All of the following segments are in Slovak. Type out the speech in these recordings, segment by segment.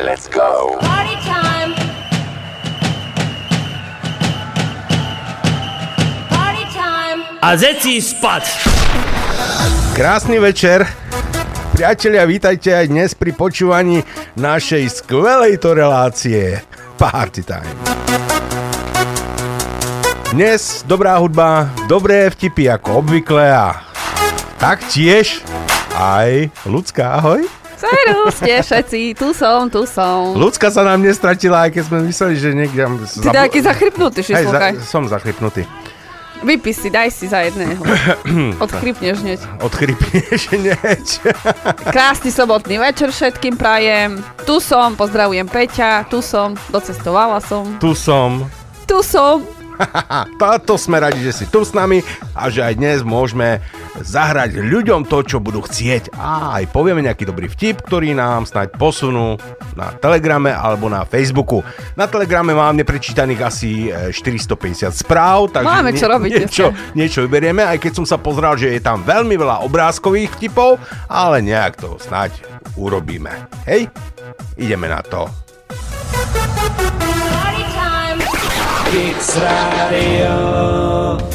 Let's go. Party time! Party time! A zeci spať! Krásny večer. Priatelia, vítajte aj dnes pri počúvaní našej skvelej to relácie Party Time. Dnes dobrá hudba, dobré vtipy ako obvykle a taktiež aj ľudská, ahoj. Serus, ste všetci, tu som, tu som. Ľudská sa nám nestratila, aj keď sme mysleli, že niekde... Ty taký zachrypnutý, Hej, šislokaj. za, som zachrypnutý. Vypí si, daj si za jedného. Odchrypneš hneď. Odchrypneš hneď. Krásny sobotný večer všetkým prajem. Tu som, pozdravujem Peťa, tu som, docestovala som. tu som. Tu som. Táto sme radi, že si tu s nami a že aj dnes môžeme zahrať ľuďom to, čo budú chcieť. A aj povieme nejaký dobrý vtip, ktorý nám snáď posunú na Telegrame alebo na Facebooku. Na Telegrame mám neprečítaných asi e, 450 správ, takže Máme čo robiť niečo, niečo vyberieme, aj keď som sa pozrel, že je tam veľmi veľa obrázkových vtipov, ale nejak to snáď urobíme. Hej, ideme na to. It's Radio.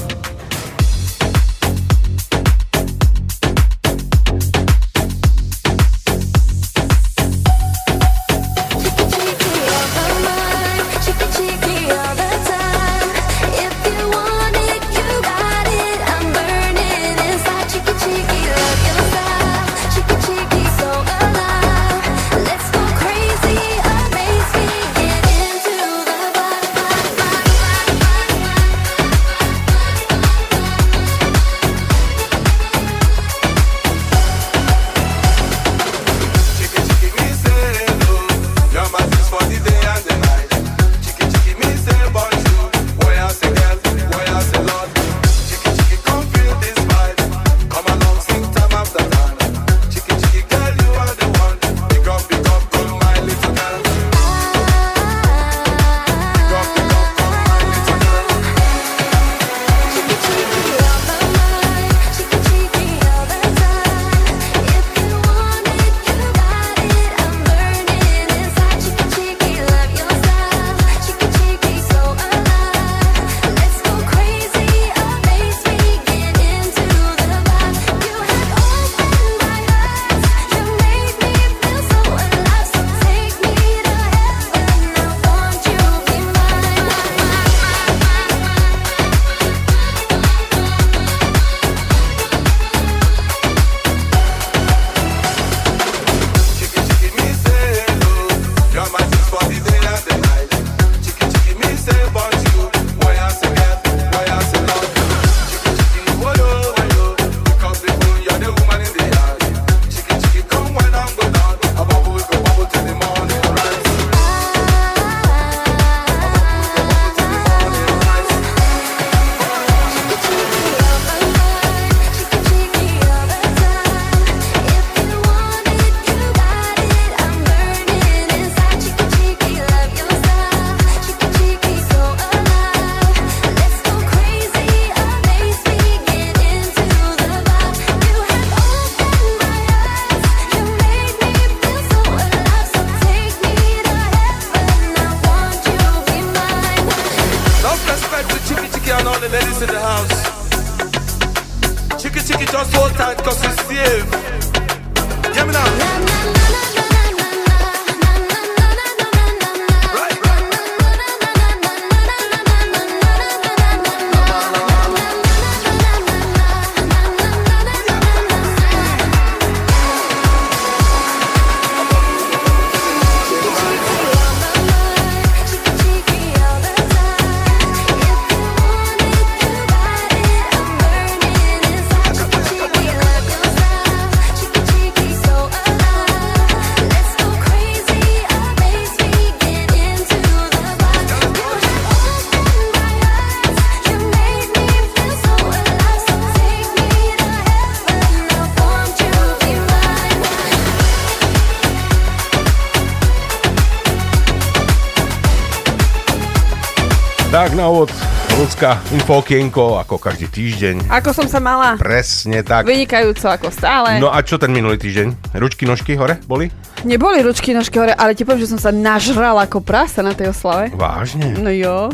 Na úvod ľudská infokienko, ako každý týždeň. Ako som sa mala? Presne tak. Vynikajúco ako stále. No a čo ten minulý týždeň? Ručky, nožky hore boli? Neboli ručky, nožky hore, ale ti poviem, že som sa nažrala ako prasa na tej oslave. Vážne? No jo.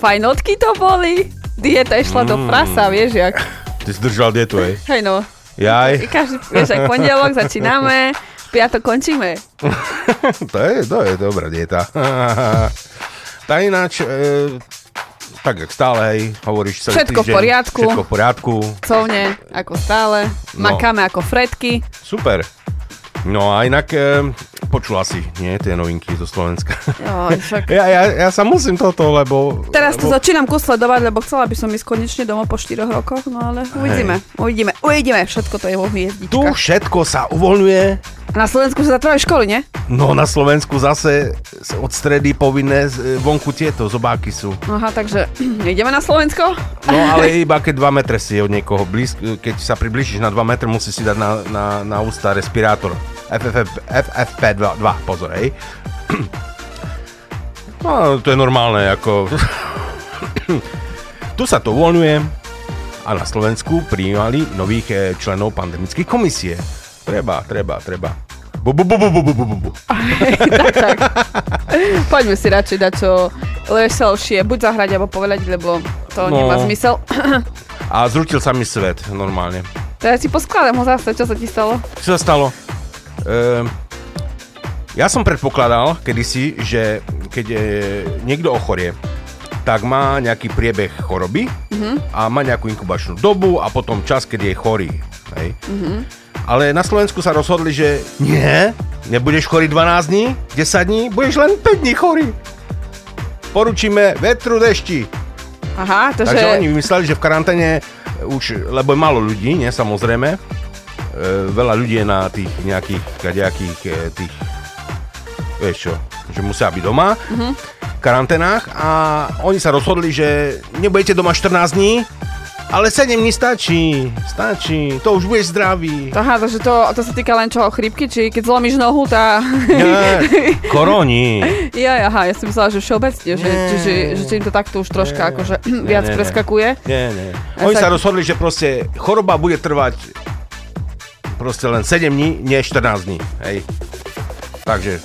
Fajnotky to boli. Dieta išla Mm. do prasa, vieš jak. Ty si držal dietu, hej? Hej no. Jaj. Každý, vieš, aj pondelok začíname, piatok končíme. to, je, to je dobrá dieta. tá ináč, e, tak jak stále, hej, hovoríš celý Všetko v týždeň. poriadku. Všetko v poriadku. Covne, ako stále. No. Makáme ako fredky. Super. No a inak e, počula si, nie, tie novinky zo Slovenska. Jo, však. ja, ja, ja sa musím toto, lebo... Teraz to lebo, začínam kus sledovať, lebo chcela by som ísť konečne domov po 4 rokoch, no ale uvidíme, uvidíme, uvidíme, všetko to je vo Tu hviezdičkách. všetko sa uvoľňuje, Na Slovensku sa zatvárajú školy, nie? no na Slovensku zase od stredy povinné vonku tieto zobáky sú. Aha, takže ideme na Slovensko? No ale iba keď 2 metre si od niekoho blízk, keď sa približíš na 2 metre, musí si dať na, na, na ústa respirátor. FFP, FFP2, pozor, hej. No, to je normálne, ako... tu sa to uvoľňuje a na Slovensku prijímali nových eh, členov pandemickej komisie. Treba, treba, treba. Bu, bu, bu, bu, bu, bu, bu, bu. tak, tak. Poďme si radšej dať čo veselšie, buď zahrať, alebo povedať, lebo to No. nemá zmysel. A zrutil sa mi svet, normálne. Teraz si poskladám ho zase, čo sa ti stalo? Čo sa stalo? Ehm, ja som predpokladal kedysi, že keď je niekto ochorie, tak má nejaký priebeh choroby a má nejakú inkubačnú dobu a potom čas, keď je chorý. Hej? Ale na Slovensku sa rozhodli, že nie, nebudeš chorý 12 dní, 10 dní, budeš len 5 dní chorý. Poručíme vetru, dešti. Aha, to Takže že... oni vymysleli, že v karanténe už, lebo je málo ľudí, nie, samozrejme, veľa ľudí je na tých nejakých, kadejakých e, tých, vieš čo, že musia byť doma, Mhm. v karanténach a oni sa rozhodli, že nebudete doma 14 dní, ale 7 dní stačí, stačí, to už budeš zdravý. Aha, takže to, to sa týka len čoho chrípky, či keď zlomíš nohu, tá... Nie, koroni. Ja, aha, ja som myslela, že všeobecne, že, Nie. že, že, že im to takto už troška Nie. akože Nie, viac nie, preskakuje. Nie, nie. Oni sa- sa rozhodli, že proste choroba bude trvať proste len 7 dní, nie 14 dní. Hej. Takže,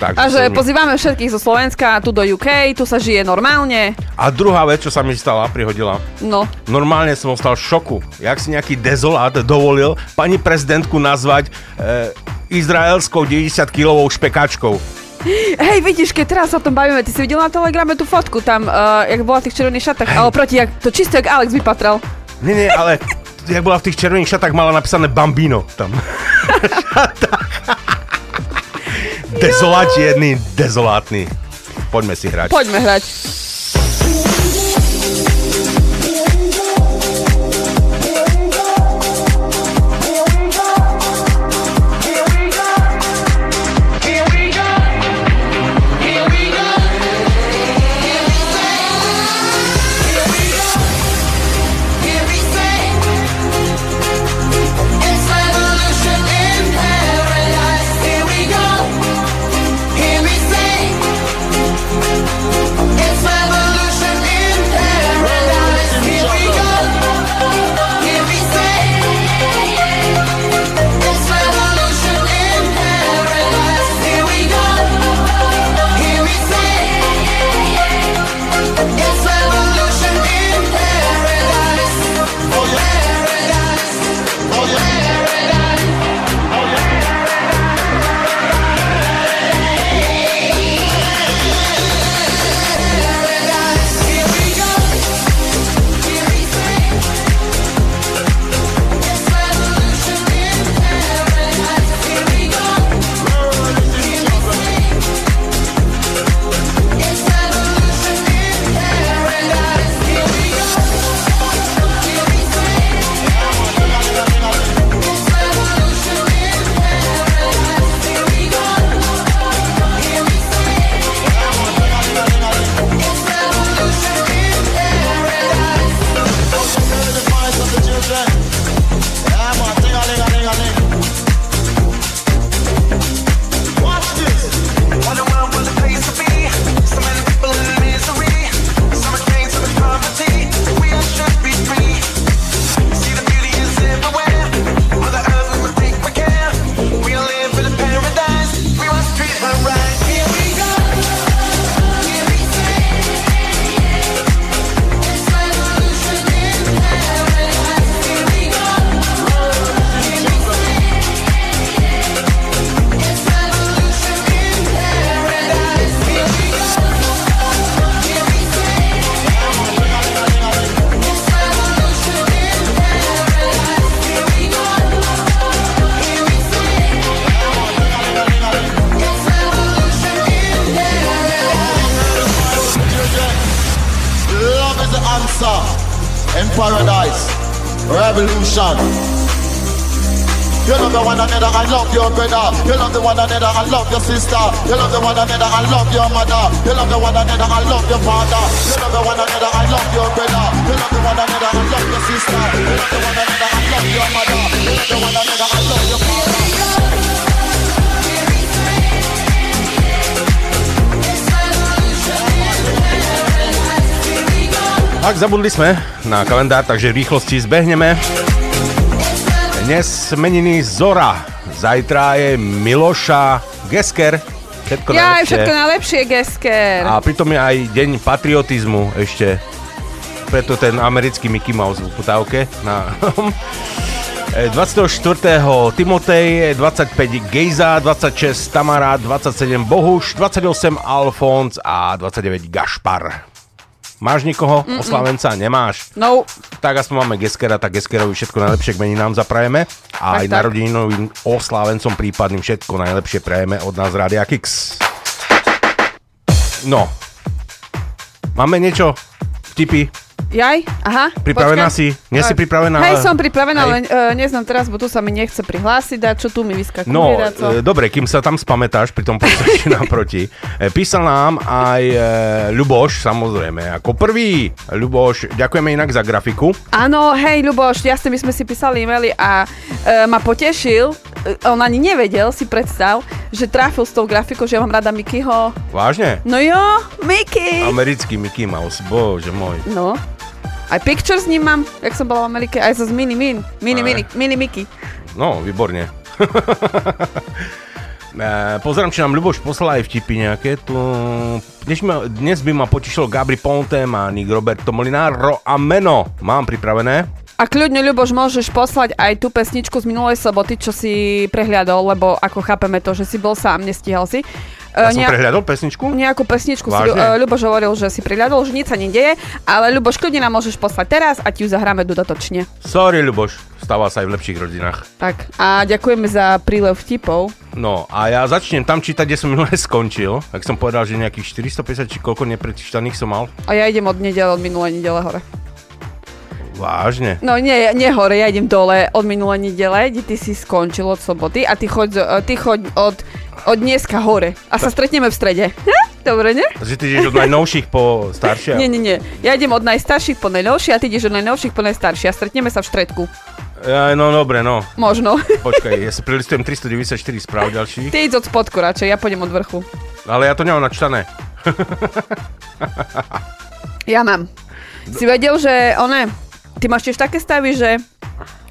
takže A že pozývame všetkých zo Slovenska tu do UK, tu sa žije normálne. A druhá vec, čo sa mi stala, prihodila. No, Normálne som ostal v šoku. Jak si nejaký dezolát dovolil pani prezidentku nazvať e, izraelskou 90-kilovou špekačkou. hej, vidíš, keď teraz sa o tom bavíme, ty si videl na telegrame tú fotku tam, uh, jak bola v tých červených šatách, ale proti, jak, to čisto jak Alex vypatral. Nie, nie, ale jak bola v tých červených šatách, mala napísané Bambino tam. Dezolát jedný, dezolátny. Poďme si hrať. Poďme hrať. Your brother. You love the one another and love your sister. You love the one another and love your mother. You love the one another and love your father. You love the one another and love your brother. You love the one another and love your sister. You love the one another and love your mother. You love the one another and love your father. Ak zabudli sme na kalendár, takže v rýchlosti zbehneme. Dnes meniny Zora, zajtra je Miloša Gesker. Všetko Ja aj najlepšie. všetko najlepšie, Gesker. A pritom je aj deň patriotizmu ešte. Preto ten americký Mickey Mouse v putávke. Na... E, 24. Timotej, 25 Gejza, 26 Tamara, 27 Bohuš, 28 Alfons a 29 Gašpar. Máš nikoho? Mm-mm. Oslavenca? Nemáš? No. Tak aspoň máme Geskera, tak Geskerovi všetko najlepšie k meninám zaprajeme. A Tak, aj tak. narodinovým oslávencom prípadným všetko najlepšie prajeme od nás Rádia Kix. No. Máme niečo? Vtipy? Jaj? Aha. Pripravená počkaj. si? Nie si pripravená, ale- Hej, som pripravená, len uh, neznám teraz, bo tu sa mi nechce prihlásiť, a čo tu mi vyskakuje. No, e, dobre, kým sa tam spamätáš pri tom počítači naproti. E, písal nám aj e, Ľuboš, samozrejme, ako prvý. Ľuboš, ďakujeme inak za grafiku. Áno, hej, Ľuboš, jasne, my sme si písali e-maily a e, ma potešil, e, on ani nevedel, si predstav, že trafil s tou grafikou, že ja mám rada Mickeyho. Vážne? No jo, Mickey! Americký Mickey Mouse, bože môj. No. Aj picture s ním mám, jak som bola v Amerike, aj so z Mini Min, Mini. Mini, Mini Mickey. No, výborne. E, Pozerám, či nám Ľuboš poslal aj vtipy nejaké. Tu... Dnes, ma, dnes by ma potešilo Gabri Ponte, Mánik, Roberto Molinaro a meno. Mám pripravené. A kľudne, Ľuboš, môžeš poslať aj tú pesničku z minulej soboty, čo si prehliadol, lebo ako chápeme to, že si bol sám, nestíhal si. Ja som nejak- prehľadol pesničku? Nejakú pesničku si Vážne? uh, Ľuboš hovoril, že si prihľadol, že nič sa nedieje, ale Ľuboš, kľudne nám môžeš poslať teraz a ti ju zahráme dodatočne. Sorry, Ľuboš, stáva sa aj v lepších rodinách. Tak a ďakujeme za prílev vtipov. No a ja začnem tam čítať, kde som minule skončil. Tak som povedal, že nejakých 450 či koľko neprečítaných som mal. A ja idem od nedele, od minulej nedele hore. Vážne. No nie, nie hore, ja idem dole od minulej nedele, kde ty si skončil od soboty a ty choď, ty choď od, od dneska hore a sa stretneme v strede. Dobre, ne? Takže ty ideš od najnovších po staršie? Nie, nie, nie. Ja idem od najstarších po najnovšie a ty ideš od najnovších po najstaršie a stretneme sa v štredku. Ja, no dobre, no. Možno. Počkaj, ja si prelistujem 394 správ ďalších. Ty idď od spodku radšej, ja pôjdem od vrchu. Ale ja to nemám načítané. Ja mám. Si vedel, že one, ty máš tiež také stavy, že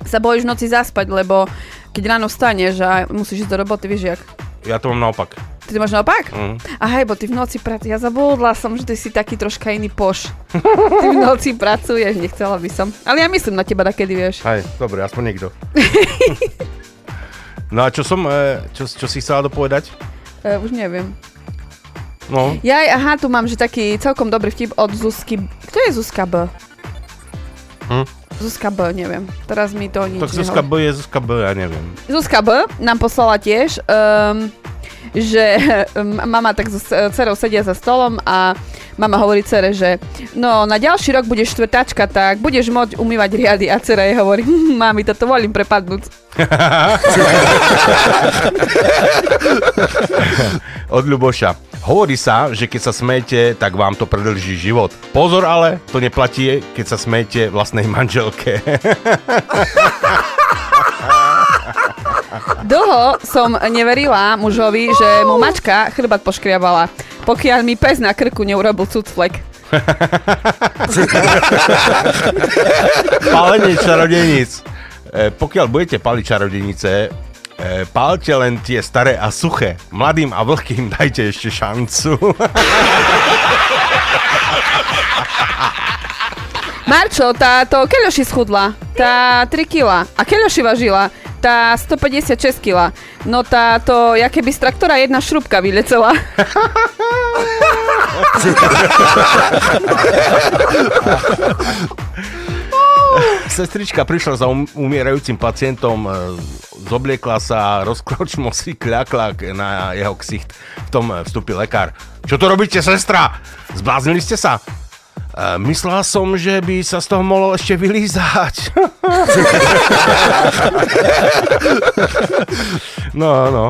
sa bojíš v noci zaspať, lebo keď ráno vstaneš a musíš ísť do roboty, vieš jak? Ja to mám naopak. Ty to máš naopak? Mhm. A hej, bo ty v noci pracuješ. Ja zabudla som, že ty si taký troška iný poš. ty v noci pracuješ, nechcela by som. Ale ja myslím na teba kedy vieš. Hej, dobre, aspoň niekto. no a čo som, e, čo, čo si chcela dopovedať? Uh, už neviem. No, Jaj, aha, tu mám, že taký celkom dobrý vtip od Zuzky. Kto je Zuzka B? Hm? Zuzka B, neviem. Teraz mi to nič tak Zuzka nehovorí. B je Zuzka B, ja neviem. Zuzka B nám poslala tiež, um, že mama tak so s- dcerou sedia za stolom a mama hovorí cere, že no na ďalší rok budeš štvrtačka, tak budeš môcť umývať riady a dcera jej hovorí, mami, toto volím prepadnúť. Od Ľuboša. Hovorí sa, že keď sa smejete, tak vám to predlží život. Pozor ale, to neplatí, keď sa smejete vlastnej manželke. Dlho som neverila mužovi, že mu mačka chrbát poškriabala, pokiaľ mi pes na krku neurobil cucflek. Palenie čarodejníc. E, pokiaľ budete paliť čarodejnice, e, pálte len tie staré a suché. Mladým a vlhkým dajte ešte šancu. Marčo, táto Keľoši schudla, tá 3 kila. A Keľoši važila, tá 156 kila. No táto, ja keby z traktora jedna šrubka vylecela. Sestrička prišla za um- umierajúcim pacientom, e, zobliekla sa, rozkročmo si kľakla na jeho ksicht. V tom e, vstúpil lekár. Čo to robíte, sestra? Zbláznili ste sa? Myslela som, že by sa z toho mohlo ešte vylízať. no, no.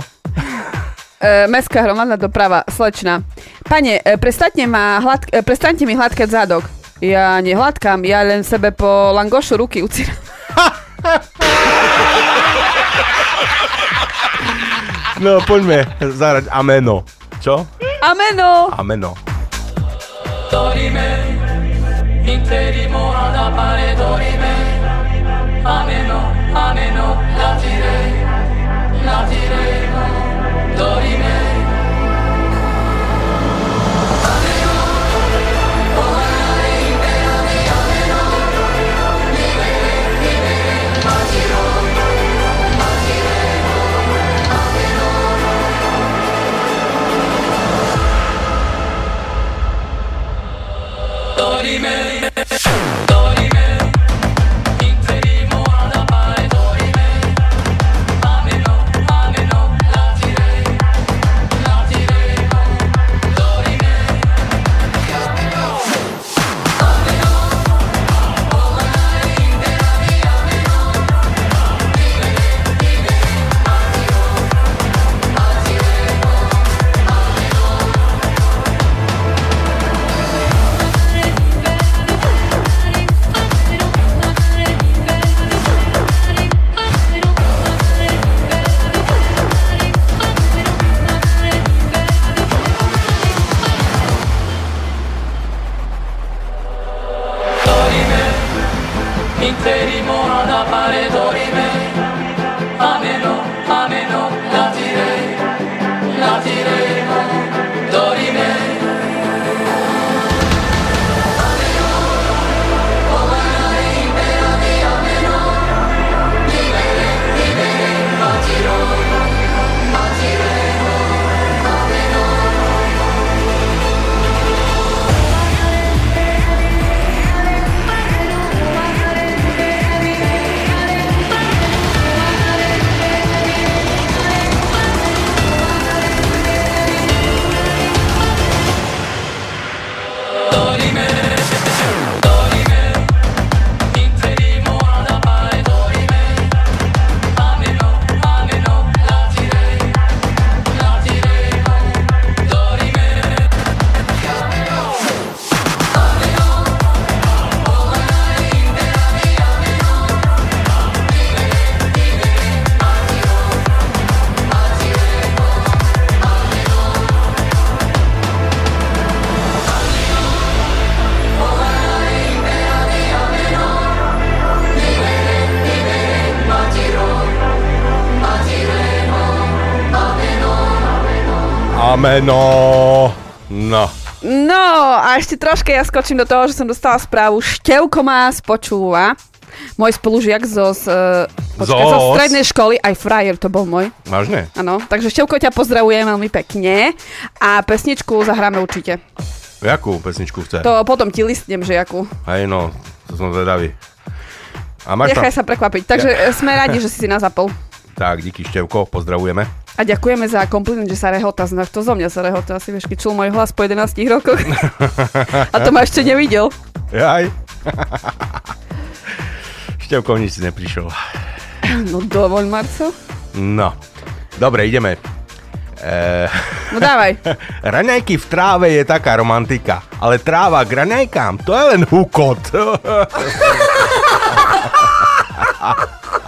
E, mestská hromadná doprava, slečna. Pane, e, prestaňte, ma hlad, e, prestaňte mi hladkať zadok. Ja nehladkám, ja len sebe po langošu ruky ucíram. No, poďme zahrať Ameno. Čo? Ameno! Ameno. Dorime, interimo ad appare ameno, ameno, latirei, latiremo. Dorime, dorime, Thank. Ameno. No. No a ešte troška ja skočím do toho, že som dostala správu. Števko nás počúva. Môj spolužiak zo, z, počkaj, zo Zos. strednej školy, aj frajer to bol môj. Vážne? Áno, takže Števko ťa pozdravujem veľmi pekne a pesničku zahráme určite. Jakú pesničku chce? To potom ti listnem, že jakú. Hej no, to som zvedavý. A máš tam... Nechaj sa prekvapiť. Takže ja. sme radi, že si si nás zapol. Tak, díky Števko, pozdravujeme. A ďakujeme za kompliment, že sa rehota znáš. To zo mňa sa rehota, asi vieš, čul môj hlas po 11 rokoch. A to ma ešte nevidel. Jaj. Števko nič neprišiel. No dovoľ, Marco. No, dobre, ideme. E... No dávaj. Raňajky v tráve je taká romantika, ale tráva k raňajkám, to je len hukot.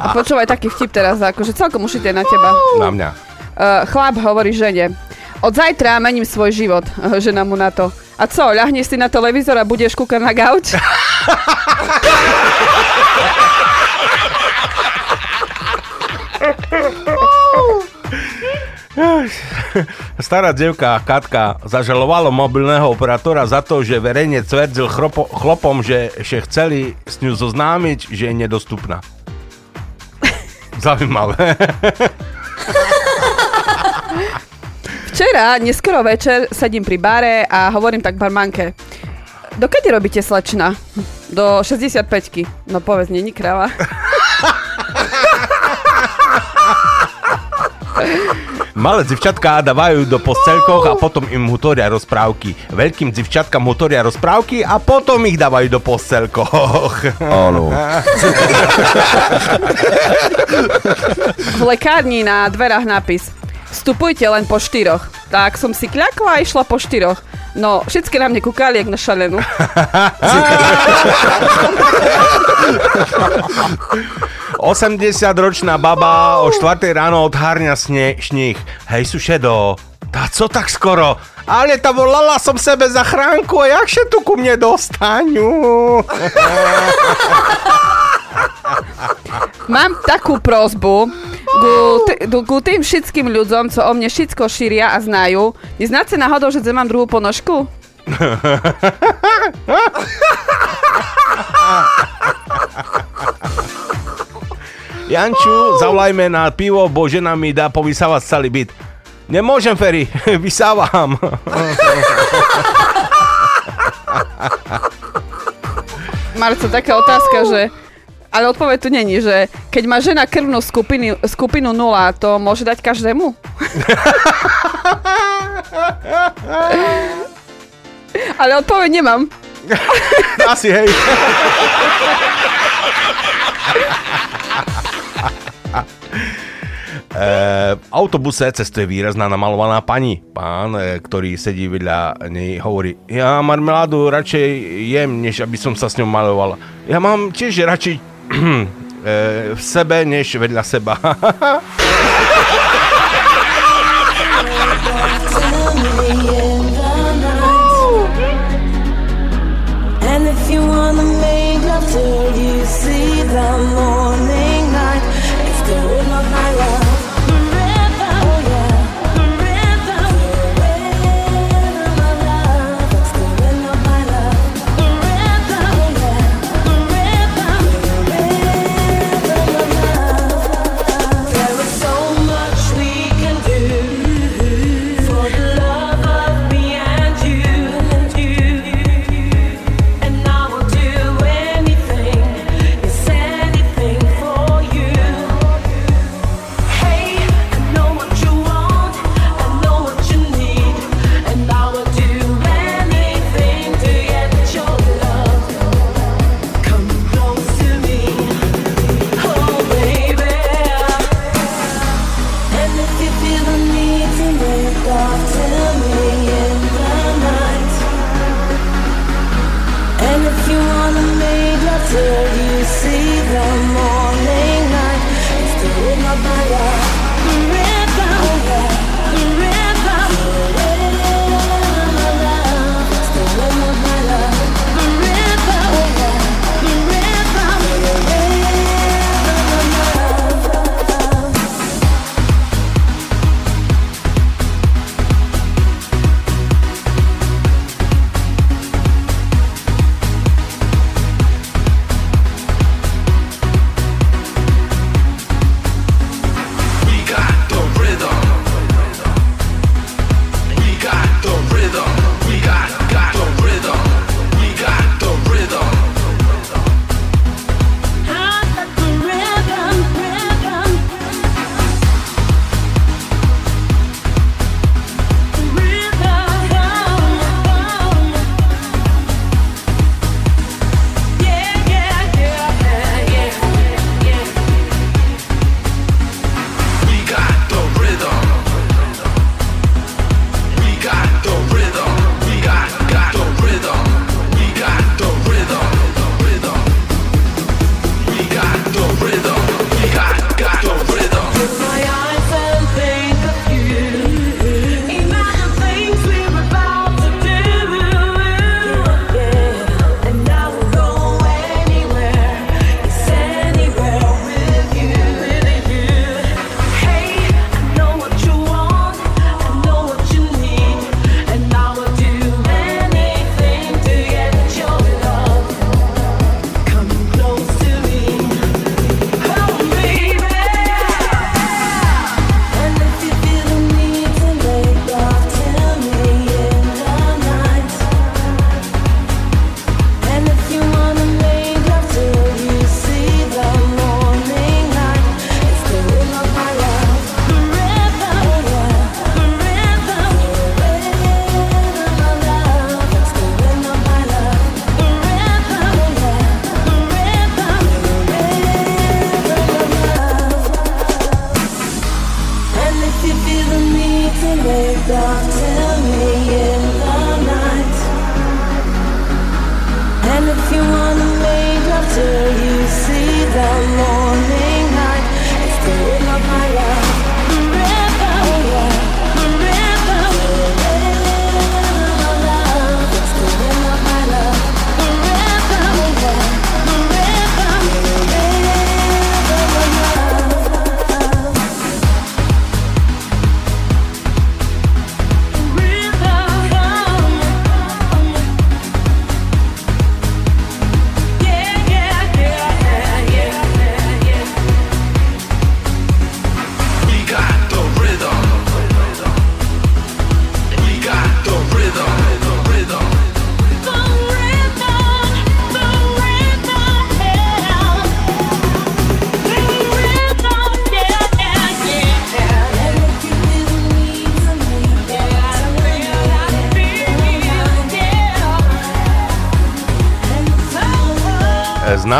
A počúvaj taký vtip teraz, akože celkom ušité na teba. Na mňa. Uh, chlap hovorí žene. Od zajtra mením svoj život. Žena mu na to. A co, ľahneš si na televízor a budeš kúkať na gauč? Stará devka Katka zažalovala mobilného operátora za to, že verejne tvrdil chlopom, že, že chceli s ňu zoznámiť, že je nedostupná. Zaujímavé. Včera, neskoro večer, sedím pri bare a hovorím tak barmanke. Dokedy robíte slečna? Do 65-ky. No povedz, není kráva. Malé dzivčatká dávajú do postelkoch a potom im hutoria rozprávky. Veľkým dzivčatkám hutoria rozprávky a potom ich dávajú do postelkoch. Áno. V lekárni na dverách nápis. Vstupujte len po štyroch. Tak som si kľakla a išla po štyroch. No, všetky na mne kúkali, jak na šalenú. 80-ročná baba o 4 ráno odhárňa sne, šních. Hej, sušedo, tá co tak skoro? Ale tá volala som sebe za chránku a jakže tu ku mne dostaňu? Mám takú prozbu ku, t- ku tým všetkým ľuďom, co o mne všetko šíria a znajú. Neznáte náhodou, že mám druhú ponožku? Janču, zavolajme na pivo, bo žena mi dá povysávať celý byt. Nemôžem, Ferry, vysávam. Marco, taká otázka, že... Ale odpoveď tu není, že keď má žena krvnú skupinu, skupinu 0, to môže dať každému? Ale odpoveď nemám. Asi, hej. E, v autobuse cestuje výrazná namalovaná pani. Pán, e, ktorý sedí vedľa nej, hovorí, ja marmeládu radšej jem, než aby som sa s ňou malovala. Ja mám tiež radšej e, v sebe, než vedľa seba.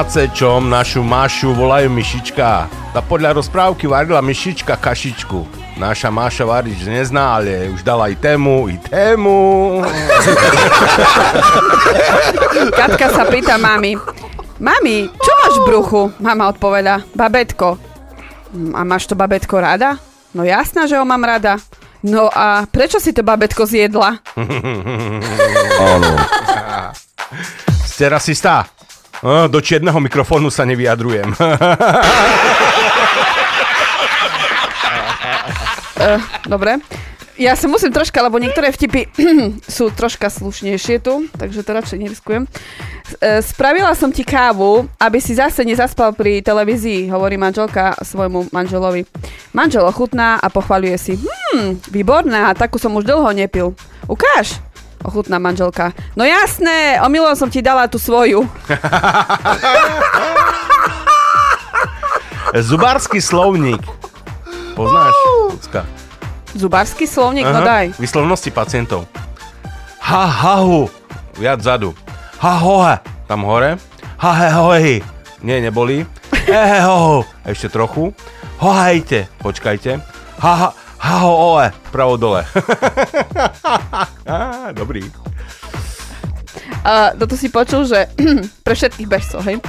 S nacečom našu Mášu volajú myšička. Tá podľa rozprávky varila myšička kašičku. Naša Máša variť nezná, ale už dala i tému, i tému. Katka sa pýta mami. Mami, čo máš v bruchu? Mama odpoveda. Babetko. "Mm, A máš to babetko rada? No jasná, že ho mám rada. No a prečo si to babetko zjedla? Áno. Ste rasistá? Do čierneho mikrofónu sa nevyjadrujem. Uh, dobre. Ja sa musím troška, lebo niektoré vtipy sú troška slušnejšie tu, takže to radšej neriskujem. E, Spravila som ti kávu, aby si zase nezaspal pri televízii, hovorí manželka svojmu manželovi. Manžel ochutná a pochvaľuje si. Hmm, výborná, takú som už dlho nepil. Ukáž, ochutná manželka. No jasné, omylom som ti dala tú svoju. Zubársky slovník. Poznáš? Lucka? Zubársky slovník, no daj. Vyslovnosti pacientov. Ha, hahu. Viac zadu. Ha, hohe. Tam hore. Ha, he, hohe. Nie, neboli. He, he, ho, ho. Ešte trochu. Hohajte. Počkajte. Ha, ha, ha, ho, oe. Pravo dole. Dobrý. A toto si počul, že pre všetkých bežcov, hej?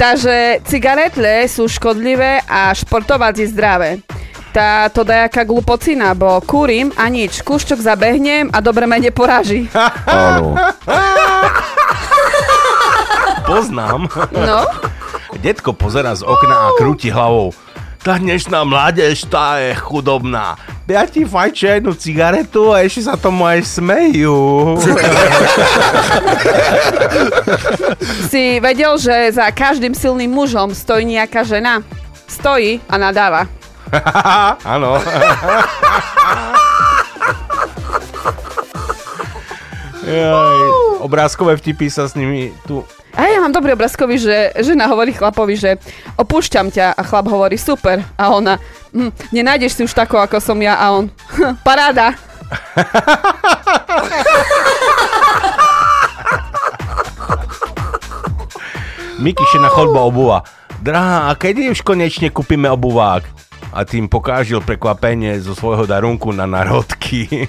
Takže cigaretle sú škodlivé a športovať je zdravé. Tá to dajaká glupocina, bo kúrim a nič, kúšťok zabehnem a dobre ma neporáži. Áno. Poznám. No? Detko pozera z okna a krúti hlavou. Tá dnešná mládež, tá je chudobná. Piati fajčia jednu cigaretu a ešte sa tomu aj smejú. Si vedel, že za každým silným mužom stojí nejaká žena? Stojí a nadáva. Áno. Jaj, obrázkové vtipy sa s nimi tu... A ja mám dobrý obrázkový, že žena hovorí chlapovi, že opúšťam ťa a chlap hovorí super. A ona, hm, nenájdeš si už takú, ako som ja. A on, "Hm, paráda. Miky na chodba obuva. Drahá, a kedy už konečne kúpime obuvák? A tým pokážil prekvapenie zo svojho darunku na narodky.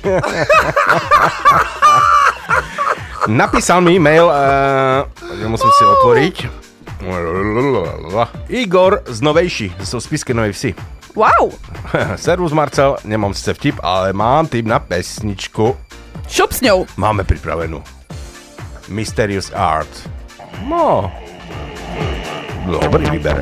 Napísal mi e-mail, uh, musím si otvoriť. Igor z Novejši, zo Spiske Novej Vsi. Wow, Servus Marcel, nemám sice vtip, ale mám tip na pesničku. šup s ňou. Máme pripravenú. Mysterious Art. No. Dobrý výber.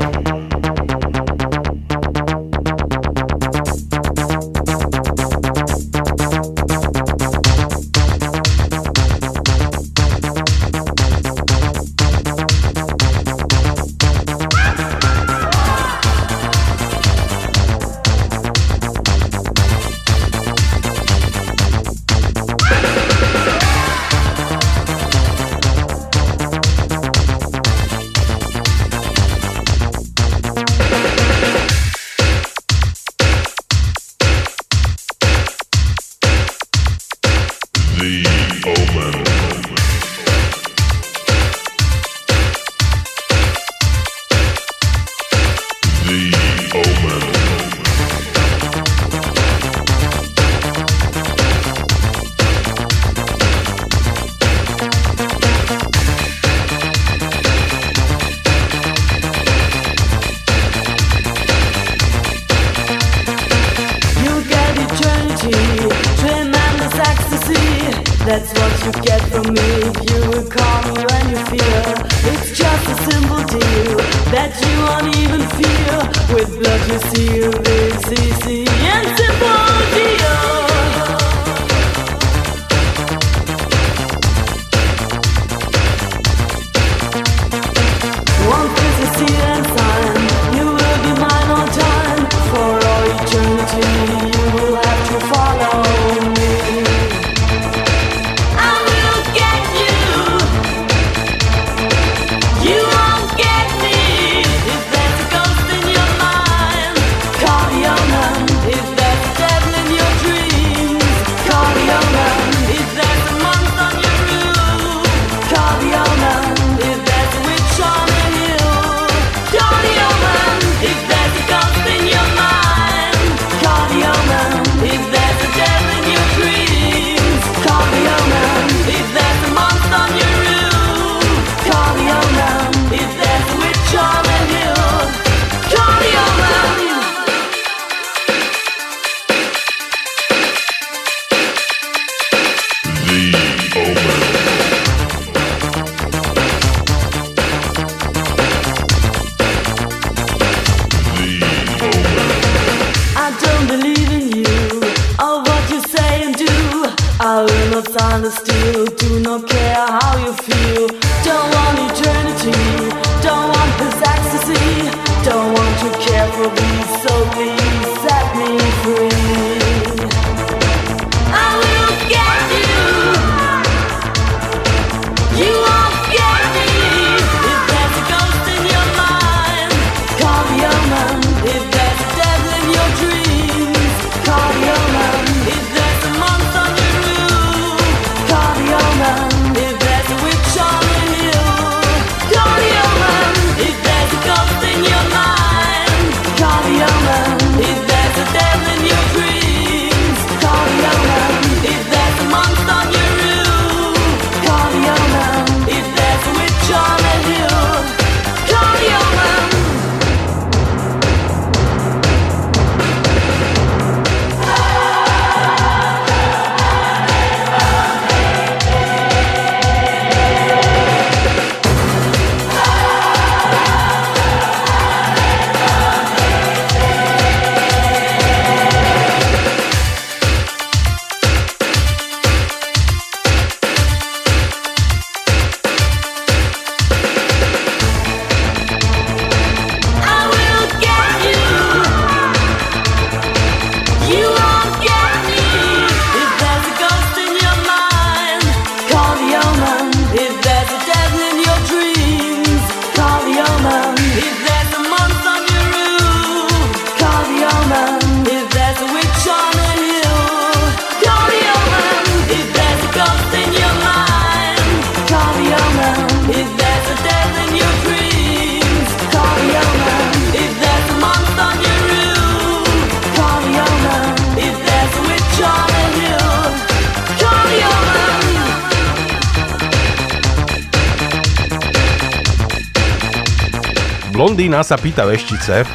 sa pýta veštice.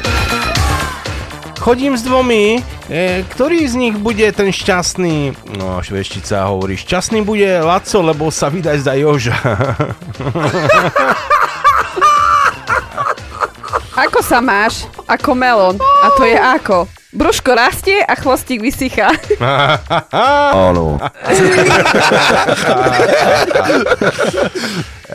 Chodím s dvomi, e, ktorý z nich bude ten šťastný? No, šveštica hovorí, šťastný bude Laco, lebo sa vydaj za Joža. Ako sa máš? Ako melon. A to je ako? Brúško rastie a chvostík vysychá. Áno.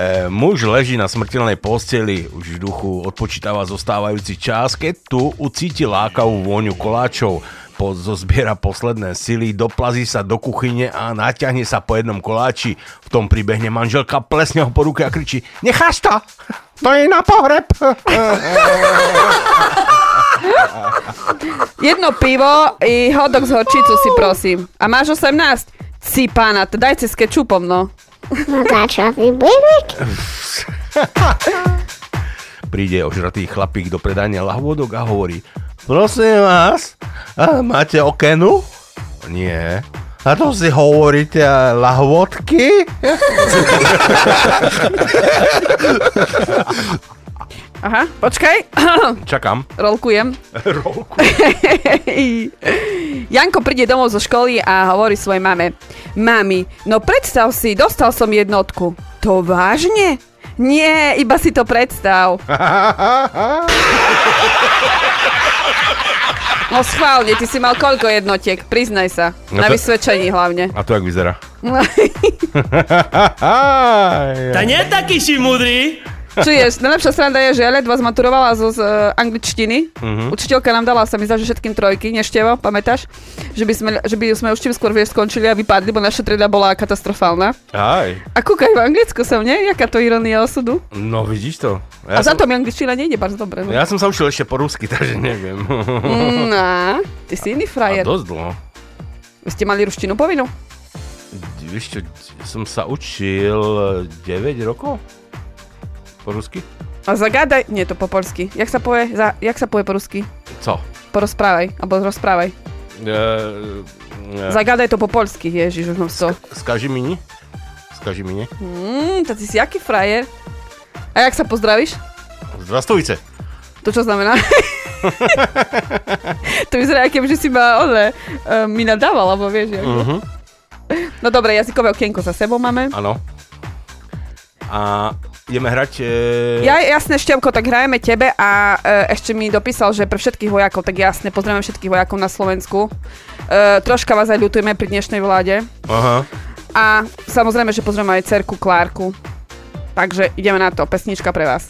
E, muž leží na smrteľnej posteli, už v duchu odpočítava zostávajúci čas, keď tu ucíti lákavú vôňu koláčov. Po, zozbiera posledné sily, doplazí sa do kuchyne a natiahne sa po jednom koláči. V tom pribehne manželka, plesne ho po ruke a kričí Necháš to? To je na pohreb! Jedno pivo i hodok z horčicu si prosím. A máš 18? Si pána, daj cez kečupom, no. Magáčový? Príde ožratý chlapík do predania lahvodok a hovorí Prosím vás, a máte okenu? Nie. A to si hovoríte lahvodky? Aha, počkaj. Čakám. Rolkujem. Rolkujem. Janko príde domov zo školy a hovorí svojej mame. Mami, no predstav si, dostal som jednotku. To vážne? Nie, iba si to predstav. No schválne, ty si mal koľko jednotiek, priznaj sa. No Na to... vysvedčení hlavne. A to jak vyzerá? Ta nie taký si múdry. Čuješ, najlepšia sranda je, že ja ledva zmaturovala zo z uh, angličtiny. Mhm. Učiteľka nám dala sa mi zdá, že všetkým trojky, neštevo, pamätáš? Že by sme, že by sme už čím skôr vieš, skončili a vypadli, bo naša trieda bola katastrofálna. Aj. A kúkaj v Anglicku som, nie? Jaká to ironia osudu? No vidíš to. a za som, to mi angličtina nejde bardzo dobre. No. ja som sa učil ešte po rusky, takže neviem. No, ty si iný A frajer. dosť dlho. Vy ste mali ruštinu povinnú? Vieš čo, som sa učil 9 rokov? Po rusky? A zagadaj, nie to po polsky. Jak sa povie, za, jak sa povie po rusky? Co? Porozprávaj, alebo rozprávaj. E, e, Zagadaj to po polsky, ježiš, už mám to. Skaži mi nie? Skaži mi nie? Mm, to ty si aký frajer. A jak sa pozdravíš? Zdravstvujte. To čo znamená? to vyzerá, aké že si ma, ole, uh, mi nadával, alebo vieš, ako. Mhm. No dobre, jazykové okienko za sebou máme. Áno. A ideme hrať... E... Ja, jasné, Števko, tak hrajeme tebe a e, ešte mi dopísal, že pre všetkých vojakov, tak jasne, pozdravím všetkých vojakov na Slovensku. E, troška vás aj ľutujeme pri dnešnej vláde. Aha. A samozrejme, že pozdravím aj cerku Klárku. Takže ideme na to, pesnička pre vás.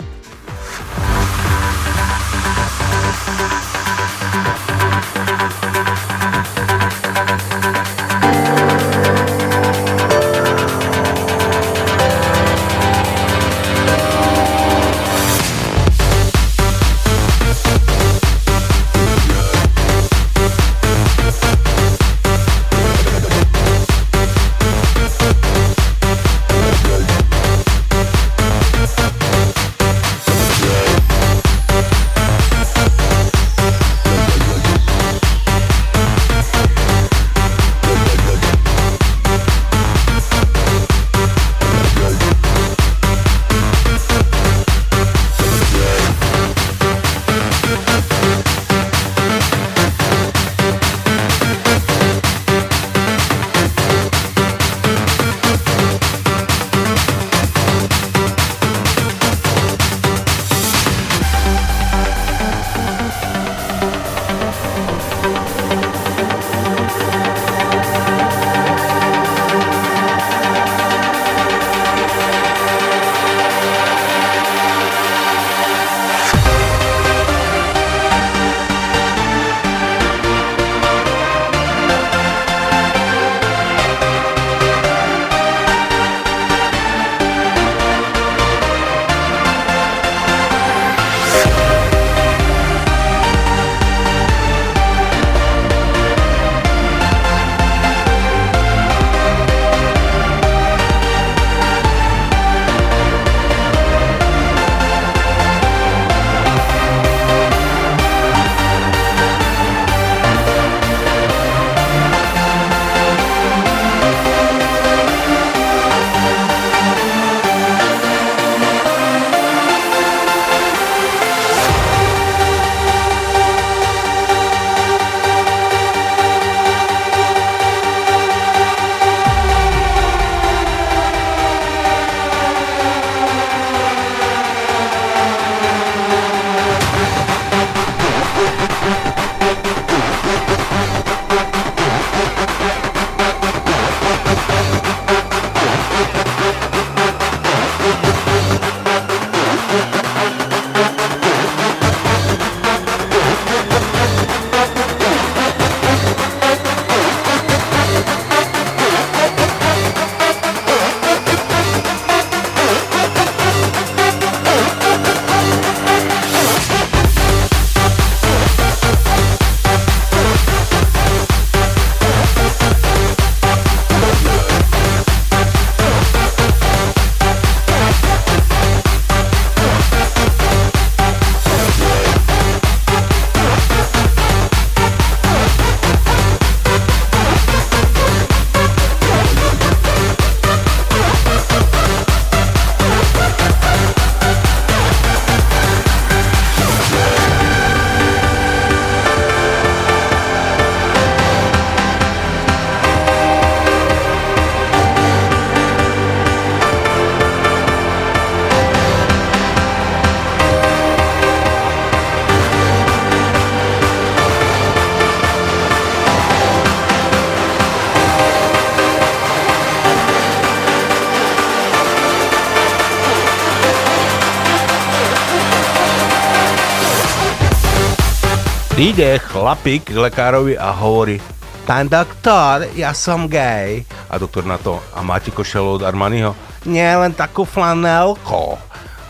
Ide chlapík k lekárovi a hovorí Pán doktor, ja som gay. A doktor na to, a máte košelu od Armaniho? Nie, len takú flanelko.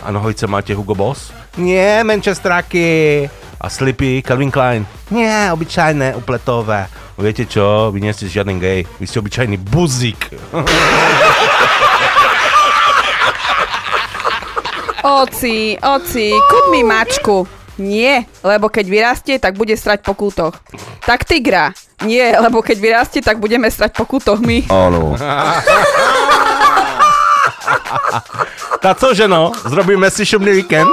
A nohavice máte Hugo Boss? Nie, Manchesteraky. A slipy Calvin Klein? Nie, obyčajné, upletové. Viete čo, vy nie ste žiaden gay, vy ste obyčajný buzík. Oci, oci, kúp mi mačku. Nie, lebo keď vyrastie, tak bude strať po kútoch. Tak tigra. Nie, lebo keď vyrastie, tak budeme strať po kútoch my. Áno. Tá cože no, zrobíme si šumný víkend?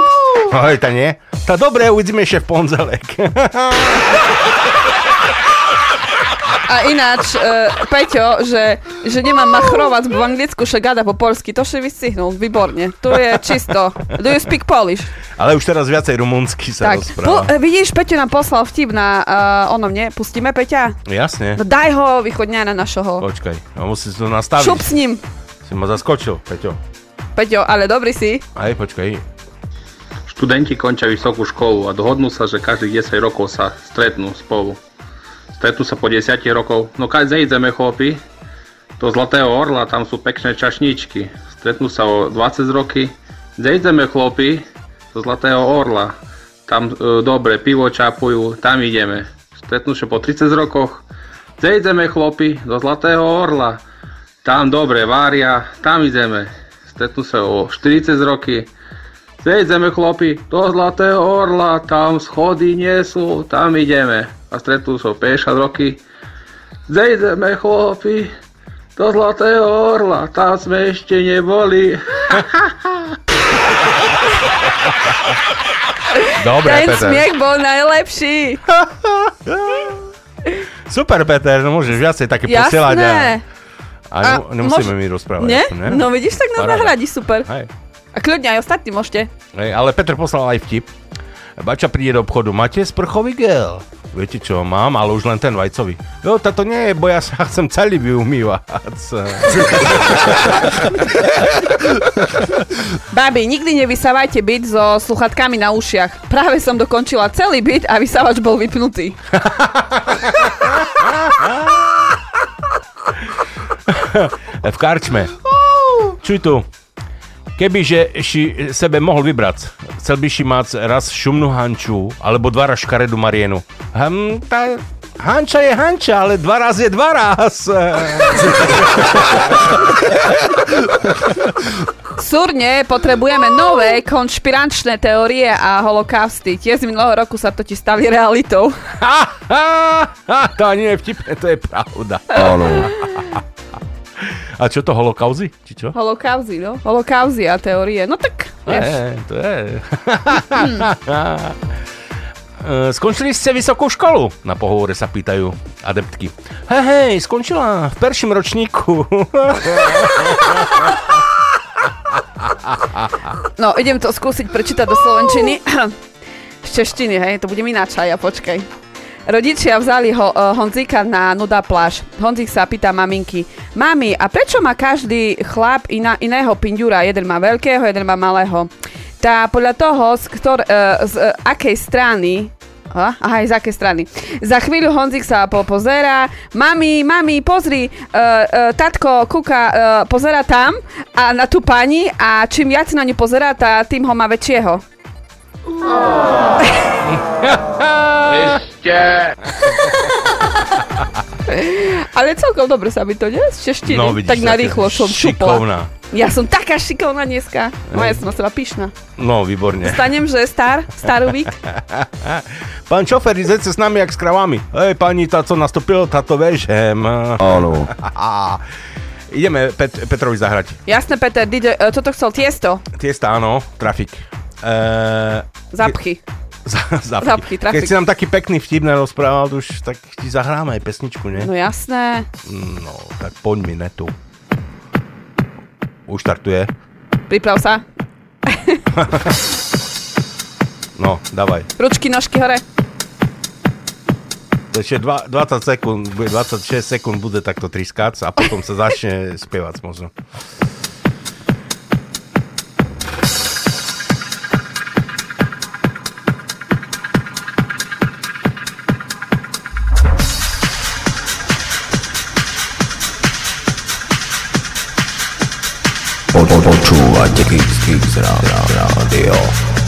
Hoj, ta nie? Tá dobre, uvidíme ešte v ponzelek. A ináč, uh, Peťo, že, že nemám machrovať v anglicku, že gada po polsky, to si vystihnul, výborne. Tu je čisto. Do you speak Polish? Ale už teraz viacej rumúnsky sa Tak, rozpráva. po, e, vidíš, Peťo nám poslal vtip na uh, onom, nie? Pustíme Peťa? Jasne. No daj ho východňa na našoho. Počkaj, no musím si to nastaviť. Šup s ním. Si ma zaskočil, Peťo. Peťo, ale dobrý si. Aj, počkaj. Študenti končia vysokú školu a dohodnú sa, že každých 10 rokov sa stretnú spolu. Stretnú sa po 10 rokov, no keď zajdeme chlapi, do Zlatého Orla, tam sú pekné čašničky. Stretnú sa o 20 roky, zajdeme chlapi, do Zlatého Orla, tam e, dobre pivo čapujú, tam ideme. Stretnú sa po 30 rokoch, zajdeme chlapi, do Zlatého Orla, tam dobre varia, tam ideme. Stretnú sa o 40 roky, Zejdeme chlapi do Zlatého Orla, tam schody nie sú, tam ideme. A stretnú sa 50 roky. Zejdeme chlapi do Zlatého Orla, tam sme ešte neboli. Dobre, Ten Peter. smiech bol najlepší. Super, Peter, no môžeš viacej také posielať. A, Jasné. a, ne, A nemusíme mož- mi rozprávať. Nie? aspoň, No vidíš, tak nám nahradí, super. Hej. A kľudne aj ostatní môžete. Hej, ale Peter poslal aj vtip. Bača príde do obchodu, máte sprchový gel? Viete čo, mám, ale už len ten vajcový. Jo, táto nie je, bo ja sa chcem celý vyumývať. Babi, nikdy nevysávajte byt so sluchatkami na ušiach. Práve som dokončila celý byt a vysávač bol vypnutý. v karčme. Čuj tu. Kebyže si sebe mohol vybrať, chcel by si mať raz šumnú hanču, alebo dva raz škaredú marienu. Hm, tá hanča je hanča, ale dva raz je dva raz. Súrne potrebujeme nové konšpirančné teórie a holokausty. Tie z minulého roku sa totiž stali realitou. to nie je vtipné, to je pravda. Áno. A čo to, holokauzy? Či čo? Holokauzy, no? Holokauzy a teórie. No tak, vieš. Je, to je. E, Skončili ste vysokú školu? Na pohovore sa pýtajú adeptky. Hej, hej, skončila v perším ročníku. No, idem to skúsiť prečítať do Slovenčiny. Z češtiny, hej, to budem ináč aj, ja počkaj. Rodičia vzali ho, uh, Honzíka na nuda pláž. Honzík sa pýta maminky, mami, a prečo má každý chlap iná, iného pinďura? Jeden má veľkého, jeden má malého. Tá podľa toho, z, ktor, uh, z uh, akej strany Ha? Aha, z akej strany. Za chvíľu Honzik sa po pozera. Mami, mami, pozri, uh, uh, tatko kúka, uh, pozera tam a na tú pani a čím viac na ňu pozera, tá, tým ho má väčšieho. Ešte. Ale celkom dobre sa mi to, nie? Z češtiny. No, vidíš, tak na taká rýchlo som šikovná. šupla. Ja som taká šikovná dneska. No ja som na seba pyšná. No, výborne. Stanem, že star, starovík. Pán šofer, idete s nami jak s kravami. Hej, pani, tá, co nastúpil, táto vežem. Áno. Ideme Pet- Petrovi zahrať. Jasné, Peter, DJ, uh, toto chcel tiesto. Tiesta, áno, trafik. Eee, Zapchy. Za- zapchy. Zapchy, trafik. Keď si nám taký pekný vtip nerozprával, už tak ti zahráme aj pesničku, nie? No jasné. No, tak poď mi netu. Už startuje. Priprav sa. No, dávaj. Ručky, nožky hore. Ešte dva- 20 sekúnd, bude 26 sekúnd bude takto triskať a potom sa začne spievať možno. Počúvate Kix, Kix, rádio. Thank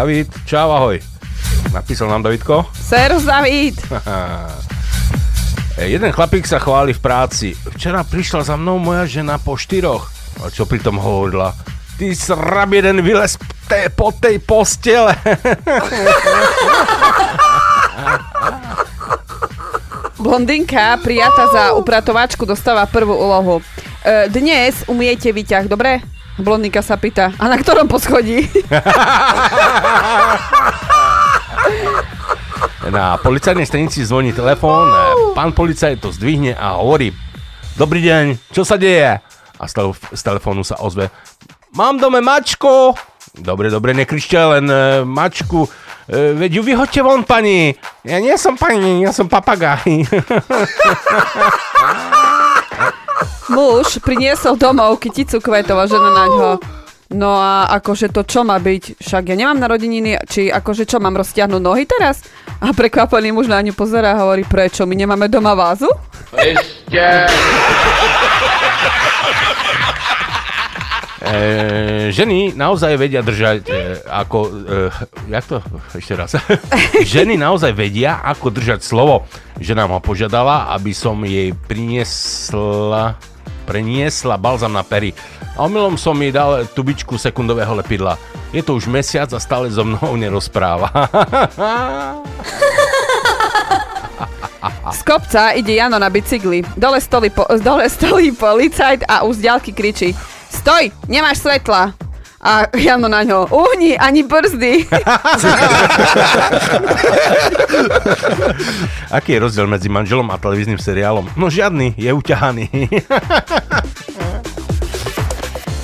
David, čau, ahoj. Napísal nám Davidko. Serus David. E, Jeden chlapík sa chváli v práci. Včera prišla za mnou moja žena po štyroch. A čo pritom hovorila? Ty srab jeden vylez te, po tej postele. Blondinka, prijata za upratovačku, dostáva prvú úlohu. E, dnes umiete vyťah, dobre? Blondinka sa pýta, a na ktorom poschodí? Na policajnej stanici zvoní telefón, pán policajt to zdvihne a hovorí Dobrý deň, čo sa deje? A z, telef- z telefónu sa ozve Mám dome mačku. Dobre, dobre, nekričte len e, mačku. E, veď ju vyhoďte von, pani. Ja nie som pani, ja som papagaj. Muž priniesol domov kyticu kvetov a žena na ňo. No a akože to čo má byť? Však ja nemám narodeniny, či akože čo mám roztiahnuť nohy teraz? A prekvapený muž na ňu pozerá a hovorí, prečo, my nemáme doma vázu? Ešte. E, ženy naozaj vedia držať e, ako... E, jak to? Ešte raz. ženy naozaj vedia, ako držať slovo. Žena ma požiadala, aby som jej priniesla preniesla balzam na pery. A omylom som jej dal tubičku sekundového lepidla. Je to už mesiac a stále so mnou nerozpráva. Z kopca ide Jano na bicykli. Dole stolí, po, dole stolí policajt a už z ďalky kričí Stoj, nemáš svetla. A Jano na ňo, uhni, ani brzdy. Aký je rozdiel medzi manželom a televíznym seriálom? No žiadny, je uťahaný.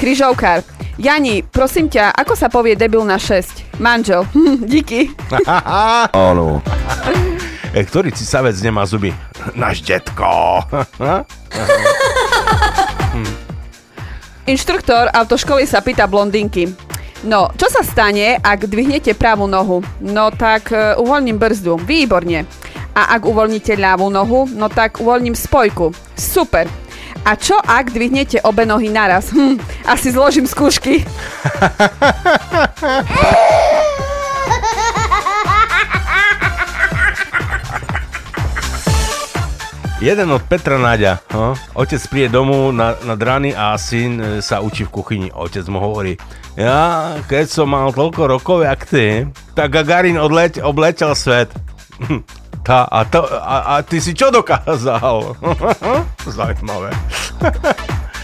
Kryžovkár. Jani, prosím ťa, ako sa povie debil na 6? Manžel. Hm, díky. Áno. E, Ktorý cisavec nemá zuby? Náš detko. Inštruktor autoškoly sa pýta blondinky. No, čo sa stane, ak dvihnete pravú nohu? No tak e, uvoľním brzdu. Výborne. A ak uvoľníte ľavú nohu? No tak uvoľním spojku. Super. A čo ak dvihnete obe nohy naraz? Hm, asi zložím skúšky. Jeden od Petra Náďa. No? Otec príde domov na, na drany a syn e, sa učí v kuchyni. Otec mu hovorí, ja keď som mal toľko rokov jak ty, tak Gagarin odleť, obletel svet. Tá, a, to, a, a ty si čo dokázal? Zaujímavé.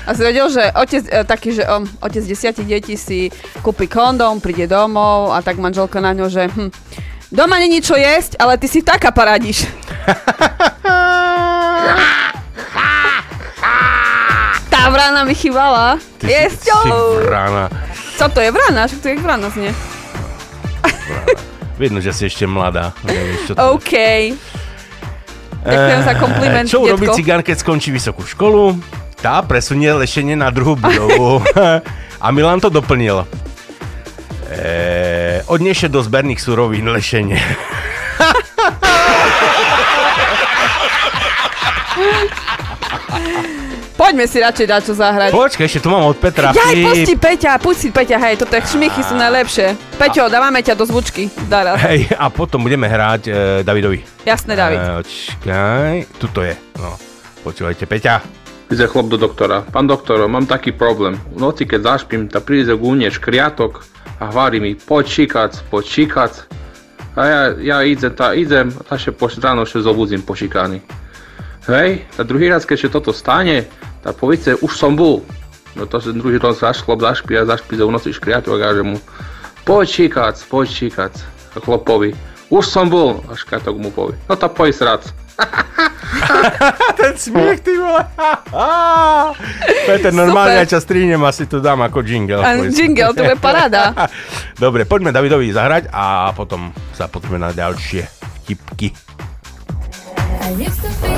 A si vedel, že otec, e, taký, že um, otec desiatich detí si kúpi kondom, príde domov a tak manželka na ňo, že hm, doma není čo jesť, ale ty si taká paradíš. vrana mi chýbala. Ty si, vrana. Co to je vrana? Však to je vrana znie. Vidno, že si ešte mladá. Nevieš, čo to OK. Ďakujem za kompliment, Eh, Čo urobí cigán, keď skončí vysokú školu? Tá presunie lešenie na druhú budovu. A Milan to doplnil. E, odniesie do zberných surovín lešenie. Poďme si radšej dať čo zahrať. Počkaj, ešte tu mám od Petra. Jaj, vtip. pusti Peťa, pusti Peťa, hej, toto je šmichy sú najlepšie. Peťo, dávame ťa do zvučky. Dara. Hej, a potom budeme hrať e, Davidovi. Jasné, David. E, počkaj, tuto je. No, počúvajte, Peťa. Ide chlop do doktora. Pán doktor, mám taký problém. V noci, keď zašpím, tá príde k únie škriatok a hovorí mi, poď šikac, poď šikac. A ja, ja idem, tá, idem, a še po ráno še zobudím pošikaný. Hej, a druhý raz, keď še toto stane, tá povice, už som bol. No to že druhý raz zaš, chlop zašpí a zašpí za noci škriatok a kaže mu, poď šikac, poď šikac. A chlopovi, už som bol. A škriatok mu povie, no tá poď srac. Ten smiech, ty vole. Peter, normálne ja ťa strihnem, asi to dám ako jingle. A jingle, to je paráda. Dobre, poďme Davidovi zahrať a potom sa pozrieme na ďalšie vtipky. I used to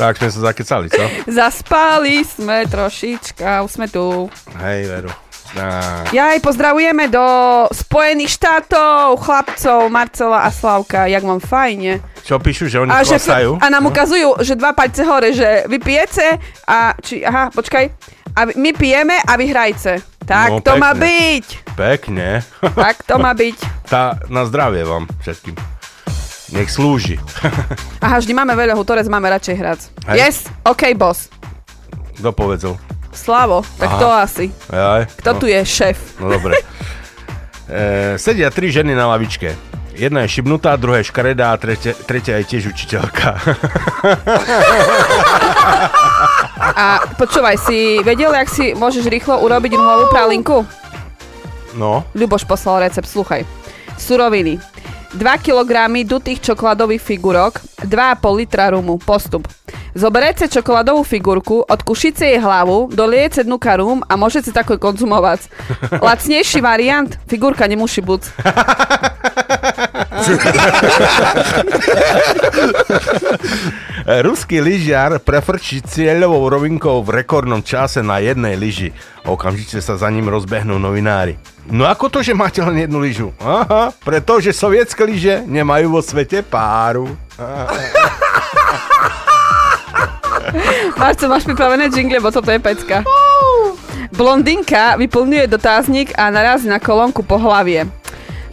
Tak sme sa zakecali, co? Zaspali sme trošička, už sme tu. Hej, Veru. Á, Jaj, pozdravujeme do Spojených štátov, chlapcov Marcela a Slavka, jak mám fajne. čo píšu, že oni A, že, a nám ukazujú, že dva palce hore, že vy pijete a, či, aha, počkaj, a my pijeme a vy hrajce. Tak No, to má pekne. byť, Pekne. tak to má byť. Tá, na zdravie vám všetkým. Nech slúži. Aha, vždy máme veľa hutorec, máme radšej hrať. Hej. Yes, OK, boss. Kto povedal? Slavo, tak Aha. to asi. Jaj, Kto no, tu je šéf? No dobre. E, sedia tri ženy na lavičke. Jedna je šibnutá, druhá je škaredá a tretia, tretia je tiež učiteľka. A počúvaj, si vedel, jak si môžeš rýchlo urobiť nulovú pralinku? No, Ľuboš poslal recept, sluchaj. Suroviny. 2 kg dutých čokoládových figurok, 2,5 litra rumu. Postup. Zoberete čokoládovú figurku, odkušíte jej hlavu, dolijete dnuka rum a môžete tako konzumovať. Lacnejší variant, figurka nemusí buď. Ruský lyžiar prefrčí cieľovou rovinkou v rekordnom čase na jednej lyži. Okamžite sa za ním rozbehnú novinári. No ako to, že máte len jednu lyžu? Aha, pretože sovietské lyže nemajú vo svete páru. Marco, máš pripravené jingle, bo toto je pecka. Blondinka vyplňuje dotáznik a narazí na kolónku po hlavie.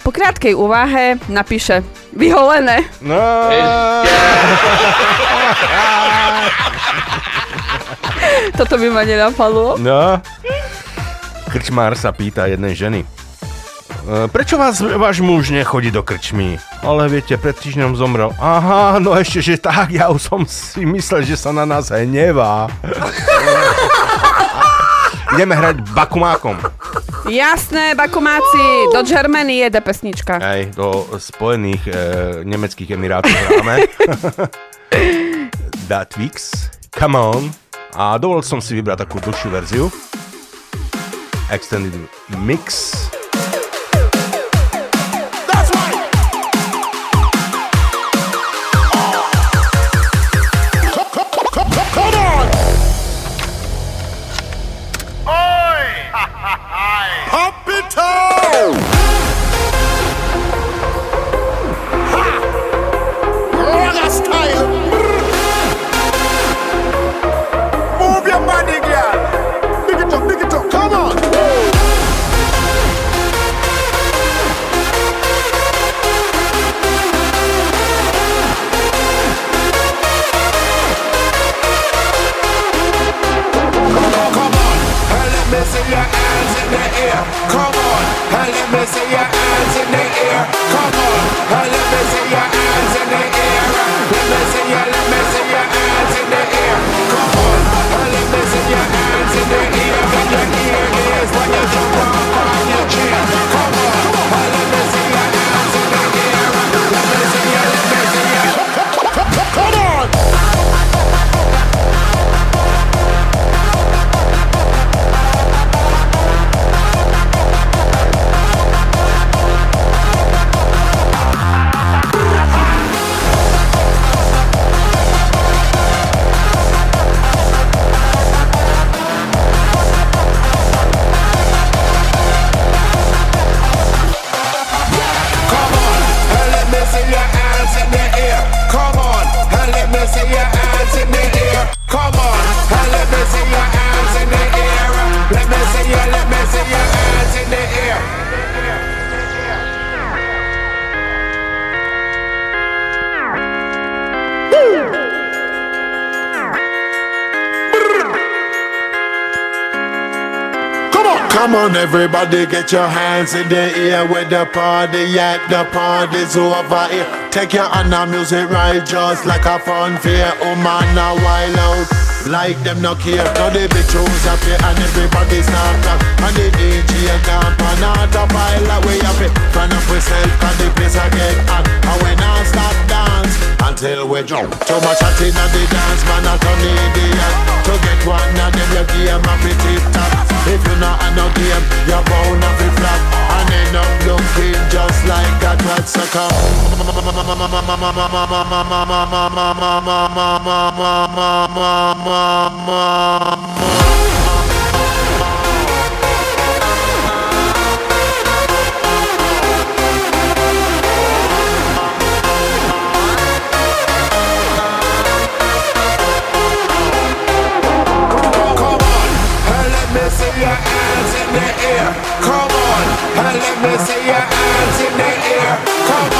Po krátkej úvahe napíše vyholené. No. Toto by ma nenapadlo. No. Krčmár sa pýta jednej ženy. "E, Prečo vás váš muž nechodí do krčmy? Ale viete, pred týždňom zomrel. Aha, no ešte, že tak, ja už som si myslel, že sa na nás hnevá. Ideme hrať bakumákom. Jasné, bakumáci, do Germany jede pesnička. Aj do Spojených e, nemeckých emirátov hráme. Weeks, come on. A dovolil som si vybrať takú dlhšiu verziu. Extended mix. Everybody, get your hands in the air with the party at the party's over here. Take your hand on music right, just like a fun fair. Oh man, now wild out. Like them no care, now the big tunes up here and everybody start rock And the DJ camp on autopilot way up it Turn up yourself cause the place I get hot And not stop dance until we jump Too much chatting on the dance man I turn idiot To get one of them your game up it tip top If you not a no game you're bound to be flop And end up looking just like a cocksucker. Come let me see your hands in the air. Come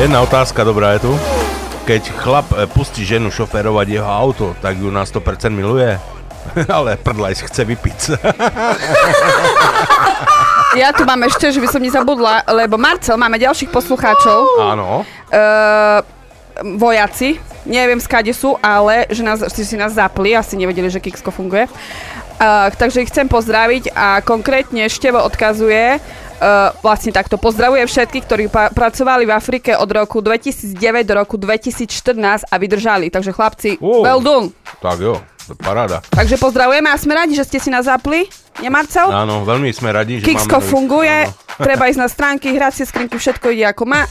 Jedna otázka dobrá je tu. Keď chlap e, pustí ženu šoférovať jeho auto, tak ju na 100% miluje? Ale prdlajs chce vypiť. Ja tu mám ešte, že by som nezabudla, lebo Marcel, máme ďalších poslucháčov. Áno. Uh, vojaci, neviem skade sú, ale že, nás, že si nás zapli, asi nevedeli, že Kixko funguje. Uh, takže ich chcem pozdraviť a konkrétne Števo odkazuje, uh, vlastne takto pozdravuje všetkých, ktorí pa- pracovali v Afrike od roku 2009 do roku 2014 a vydržali. Takže chlapci, Wow. well done. tak jo, paráda. Takže pozdravujeme a sme radi, že ste si nás zapli. Nie, Marcel? Áno, veľmi sme radi, že Kixko máme... funguje, Áno. treba ísť na stránky, hracie skrinky, všetko ide ako má.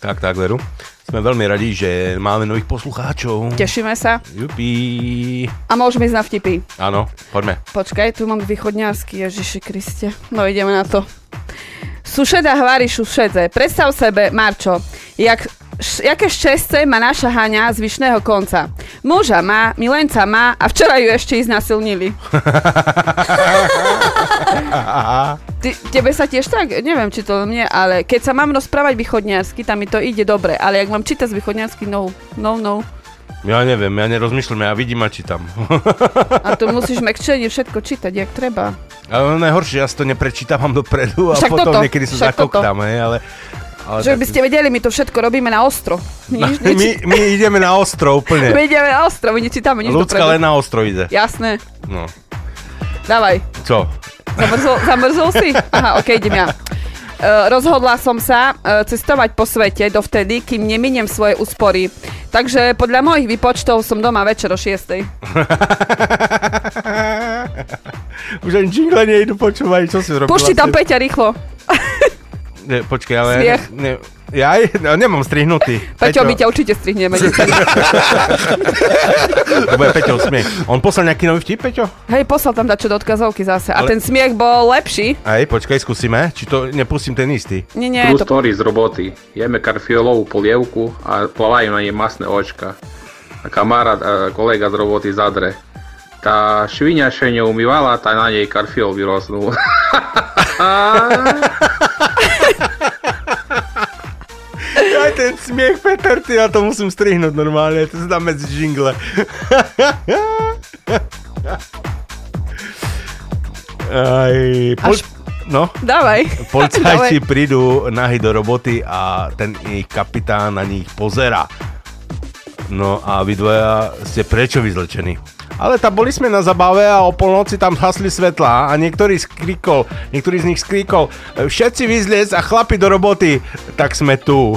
Tak, tak, veru. Sme veľmi radi, že máme nových poslucháčov. Tešíme sa Jupi. a môžeme ísť na vtipy. Áno, poďme. Počkaj, tu mám východňarsky, Ježiši Kriste. No ideme na to. Sušeda hvári šušedze. Predstav sebe, Marčo, jak, š, jaké šťastie má naša Haňa z vyšného konca. Muža má, milenca má a včera ju ešte iznasilnili. Ty, tebe sa tiež tak, neviem či to mne, ale keď sa mám rozprávať východňarsky, tam mi to ide dobre, ale ak mám čítať z východňarsky, no, no, no. Ja neviem, ja nerozmýšľam, ja vidím a čítam. A tu musíš mekčenie všetko čítať, jak treba. Ale najhoršie, ja si to neprečítavam dopredu a Však potom toto, niekedy sa zakoktám, hej, ale... ale Že tak- by ste vedeli, my to všetko robíme na ostro. Nič, my, my ideme na ostrov úplne. My ideme na ostro, my nečítame nič Ľudská dopredu. len na ostrov ide. Jasné. No. Dávaj. Čo? Zamrzol, zamrzol si? Aha, ok, idem ja. Uh, rozhodla som sa uh, cestovať po svete dovtedy, kým neminiem svoje úspory. Takže podľa mojich výpočtov som doma večer o 6. Už ani jingle nejdu počúvať, čo si zrobila? Pušti tam Peťa rýchlo. Ne, počkej, ale... Smiech. Ne, ja no, nemám strihnutý. Peťo, my ťa určite strihneme. To bude Peťov smiech. On poslal nejaký nový vtip, Peťo? Hej, poslal tam dačo do odkazovky zase. A Ale- ten smiech bol lepší. Aj, počkaj, skúsime, či to nepustím ten istý. Nie, nie, True to... story z roboty. Jeme karfiolovú polievku a plavajú na nej masné očka. A kamarát, a kolega z roboty zadre. Tá švinia še neumývala, tá na nej karfiol vyrosnul. ten smiech, Peter, ty, ja to musím strihnúť normálne, to sa dá medzi jingle. Aj, pol... Až- No, Dávaj. policajti Dávaj. prídu nahy do roboty a ten ich kapitán na nich pozera. No a vy dvoja ste prečo vyzlečení? Ale tá boli sme na zabave a o polnoci tam hasli svetla a niektorý skríkol, niektorý z nich skríkol všetci vyzliec a chlapi do roboty, tak sme tu.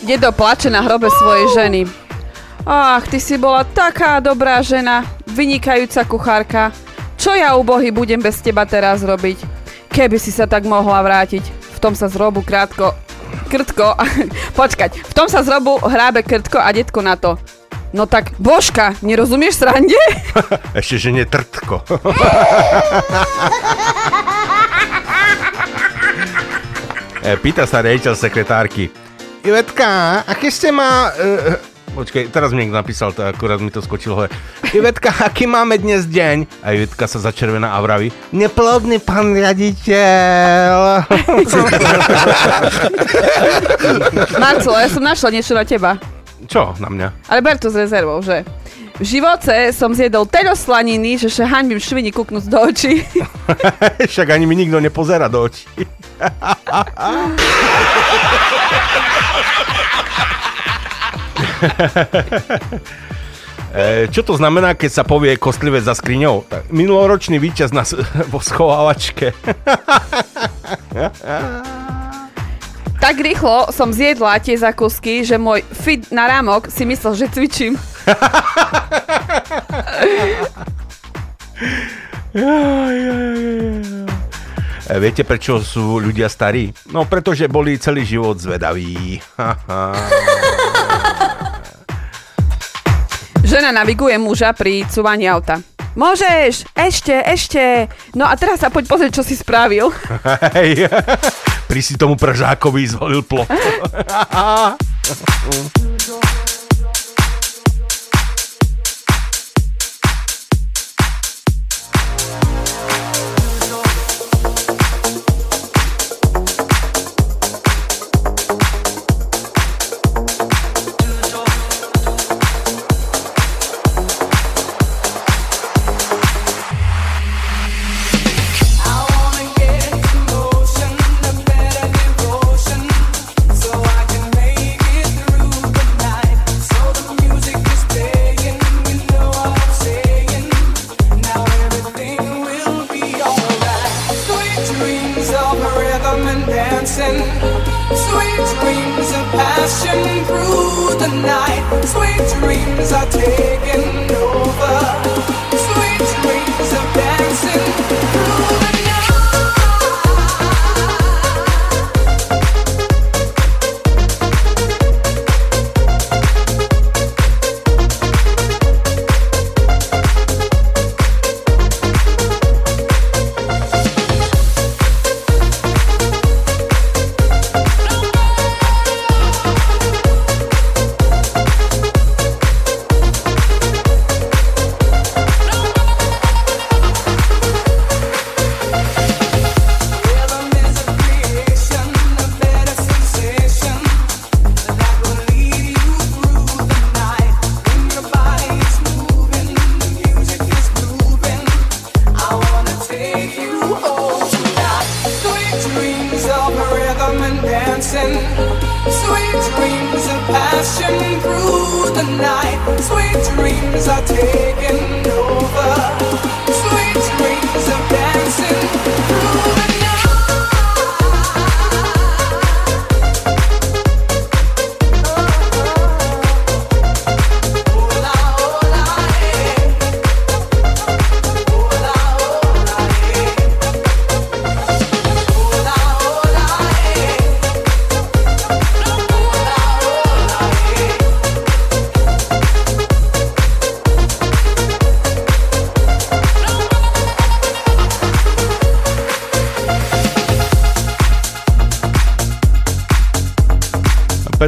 Dedo plače na hrobe svojej ženy. Ach, ty si bola taká dobrá žena, vynikajúca kuchárka. Čo ja ubohy budem bez teba teraz robiť? Keby si sa tak mohla vrátiť. V tom sa zrobu krátko... Krtko... Počkať, v tom sa zrobu hrábe krtko a detko na to. No tak, Božka, nerozumieš srande? Ešte, že nie trtko. E, Pýta sa riaditeľ sekretárky. Ivetka, aké ste má... Uh, Počkej, teraz mi niekto napísal, to akurát mi to skočilo hore. Ivetka, aký máme dnes deň? A Ivetka sa začervená a vraví, neplodný pán riaditeľ. Marcelo, ja som našla niečo na teba. Čo na mňa? Ale ber to s rezervou, že? V živote som zjedol teľo slaniny, že sa haňbím švini kúknúť do očí. Však ani mi nikto nepozera do očí. E, Čo to znamená, keď sa povie kostlivec za skriňou? Minuloročný víťaz na, vo schovávačke. Tak rýchlo som zjedla tie zakusky, že môj fit na rámok si myslel, že cvičím. E, Viete, prečo sú ľudia starí? No, pretože boli celý život zvedaví. Žena naviguje muža pri cúvaní auta. Môžeš, ešte, ešte. No a teraz sa poď pozrieť, čo si spravil. Hej, pri si tomu Pražákovi zvolil plot.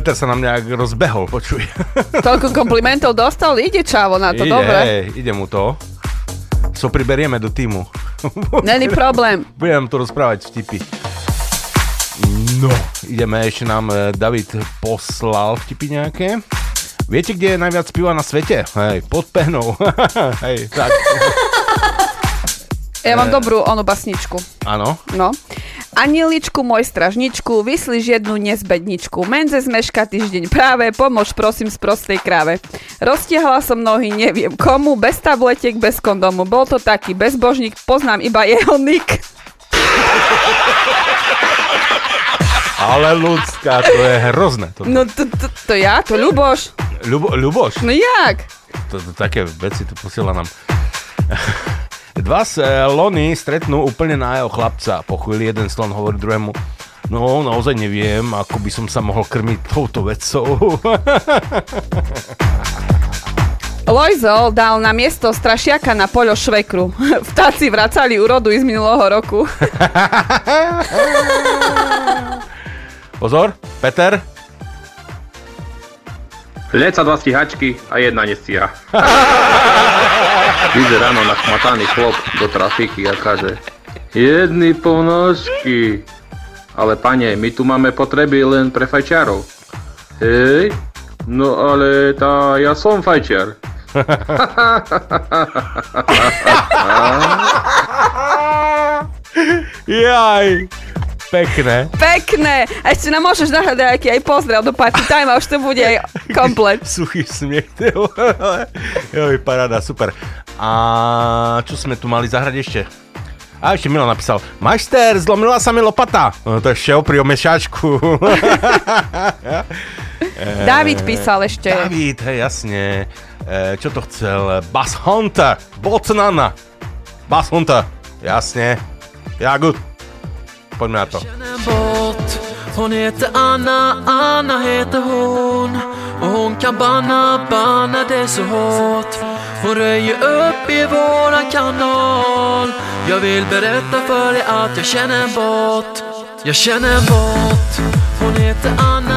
Peter sa na mňa rozbehol, počuj. Toľko komplimentov dostal, ide čavo na to, ide, dobre. ide mu to. So priberieme do týmu. Není problém. Budem tu rozprávať vtipy. No, ideme, ešte nám eh, David poslal vtipy nejaké. Viete, kde je najviac piva na svete? Hej, pod penou. Hej, tak. Ja mám Eh. dobrú onu basničku. Áno. No. Anieličku, môj stražničku, vyslíš jednu nezbedničku. Menze zmeška týždeň práve, pomôž prosím z prostej kráve. Roztiahla som nohy, neviem komu, bez tabletiek, bez kondomu. Bol to taký bezbožník, poznám iba jeho nick. Ale ľudská, to je hrozné. To, No to, to, to ja, to Ľuboš. Ľubo, Ľuboš? No jak? To, to, také veci tu posiela nám. Dva slony stretnú úplne nájho chlapca. Po chvíli jeden slon hovorí druhému, no naozaj neviem, ako by som sa mohol krmiť touto vecou. Lojzol dal na miesto strašiaka na poľo švekru. Vtáci vracali úrodu z minulého roku. Pozor, Peter. Leca dva stíhačky a jedna nestíha. Vyjde ráno nachmataný chlop do trafiky a kaže Jedny ponožky. Ale pane, my tu máme potreby len pre fajčiarov. Hej? No ale tá, ja som fajčiar. Jaj, pekné. Pekné! A ešte nám môžeš nahrať nejaký aj pozdrav do party time a už to bude aj komplet. Suchý smiech. Joj, paráda, super. A čo sme tu mali zahrať ešte? A ešte Milo napísal, Majster, zlomila sa mi lopata. No to je šel pri omešačku. David písal ešte. David, hej, jasne. E, čo to chcel? Bass Hunter, Bocnana. Bass Hunter, jasne. Ja, good. Poďme na to. bort. Hon heter Anna, Anna heter hon. Och hon kan banna, banna det så hårt. Hon röjer upp i våran kanal. Jag vill berätta för dig att jag känner en bot Jag känner en bot Hon heter Anna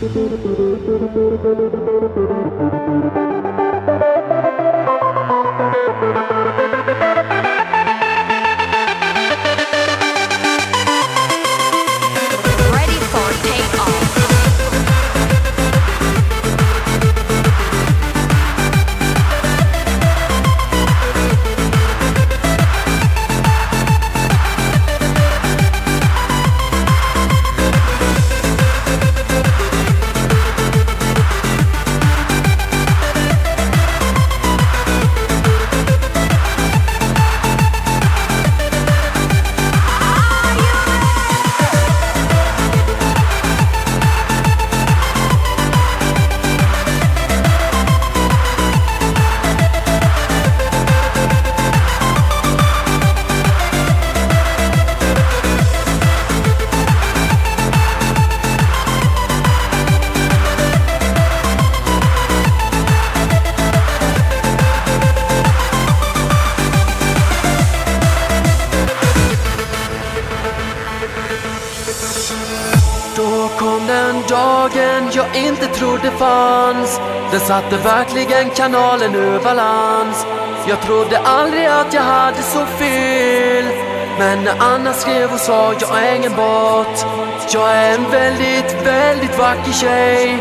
Thank you. Fanns Den satte verkligen kanalen ur balans. Jag trodde aldrig att jag hade så fel. Men när Anna skrev och sa jag är ingen bot. Jag är en väldigt, väldigt vacker tjej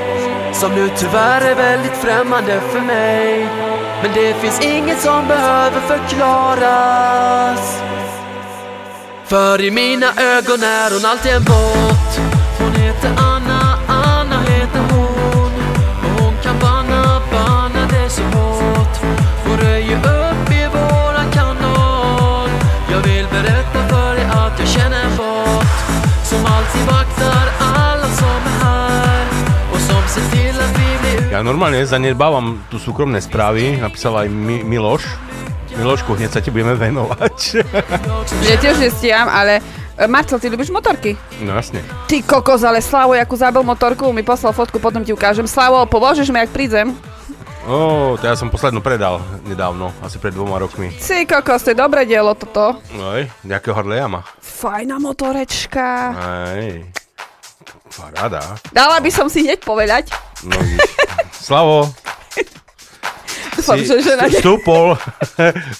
Som nu tyvärr är väldigt främmande för mig. Men det finns inget som behöver förklaras. För i mina ögon är hon alltid en bot. Ja normálne zanedbávam tu súkromné správy, napísal aj Mi- Miloš. Milošku, hneď sa ti budeme venovať. Ja tiež nestiam, ale e, Marcel, ty ľubíš motorky? No jasne. Ty kokos, ale Slavo, akú zabil motorku, mi poslal fotku, potom ti ukážem. Slavo, pomôžeš mi, ak prídem? Ó, to ja som poslednú predal nedávno, asi pred dvoma rokmi. Ty kokos, to je dobré dielo toto. Oj, nejakého Harley'a má. Fajná motorečka. Aj, paráda. Dala by som si hneď povedať. No. Slavo, Dúfam, si že žena... vstúpol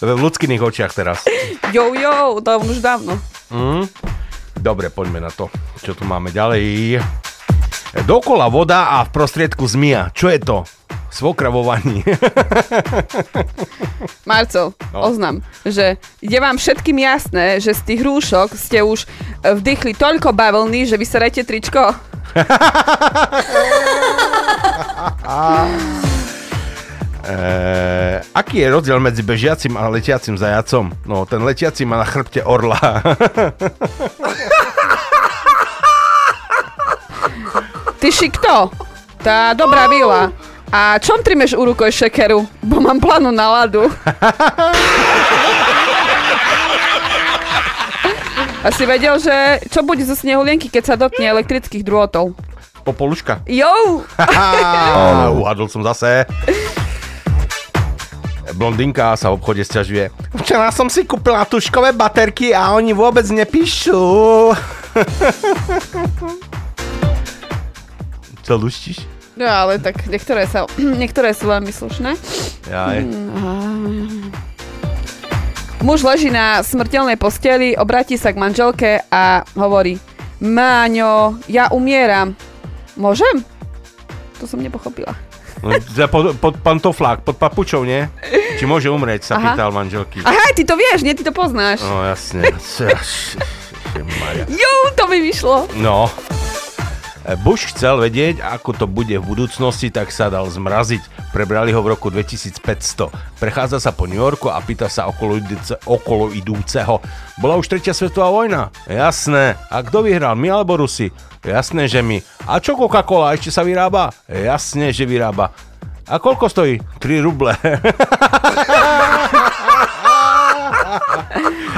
v ľudských očiach teraz. Jo, jo, to už dávno. Mm. Dobre, poďme na to, čo tu máme ďalej. Dokola voda a v prostriedku zmia. Čo je to? Svokravovaní. Marcel, No. oznam, že je vám všetkým jasné, že z tých rúšok ste už e, vdychli toľko bavlny, že vy serete tričko. E, aký je rozdiel medzi bežiacim a letiacim zajacom? No, ten letiaci má na chrbte orla. Ty si kto? Tá dobrá vila. A čom trimeš u rukoj šekeru? Bo mám plánu na ladu. A si vedel, že čo bude zo snehulienky, keď sa dotkne elektrických drôtov? Popoluška. Jo! Uhadol som zase. Blondinka sa v obchode sťažuje. Včera som si kúpila tuškové baterky a oni vôbec nepíšu. Čo luštíš? No ale tak niektoré, sa, niektoré sú veľmi slušné. Jaj. Mm, Muž leží na smrteľnej posteli, obratí sa k manželke a hovorí Máňo, ja umieram. Môžem? To som nepochopila. No, pod, pod pantoflák, pod papučou, nie? Či môže umrieť, sa Aha. pýtal manželky. Aha, ty to vieš, nie? Ty to poznáš. No jasne. Jú, to mi vyšlo. No. E, Bush chcel vedieť, ako to bude v budúcnosti, tak sa dal zmraziť. Prebrali ho v roku 2500. Prechádza sa po New Yorku a pýta sa okolo, idúce, okolo idúceho. Bola už tretia svetová vojna? Jasné. A kto vyhral, my alebo Rusi? Jasné, že my. A čo Coca-Cola ešte sa vyrába? Jasné, že vyrába. A koľko stojí? 3 ruble.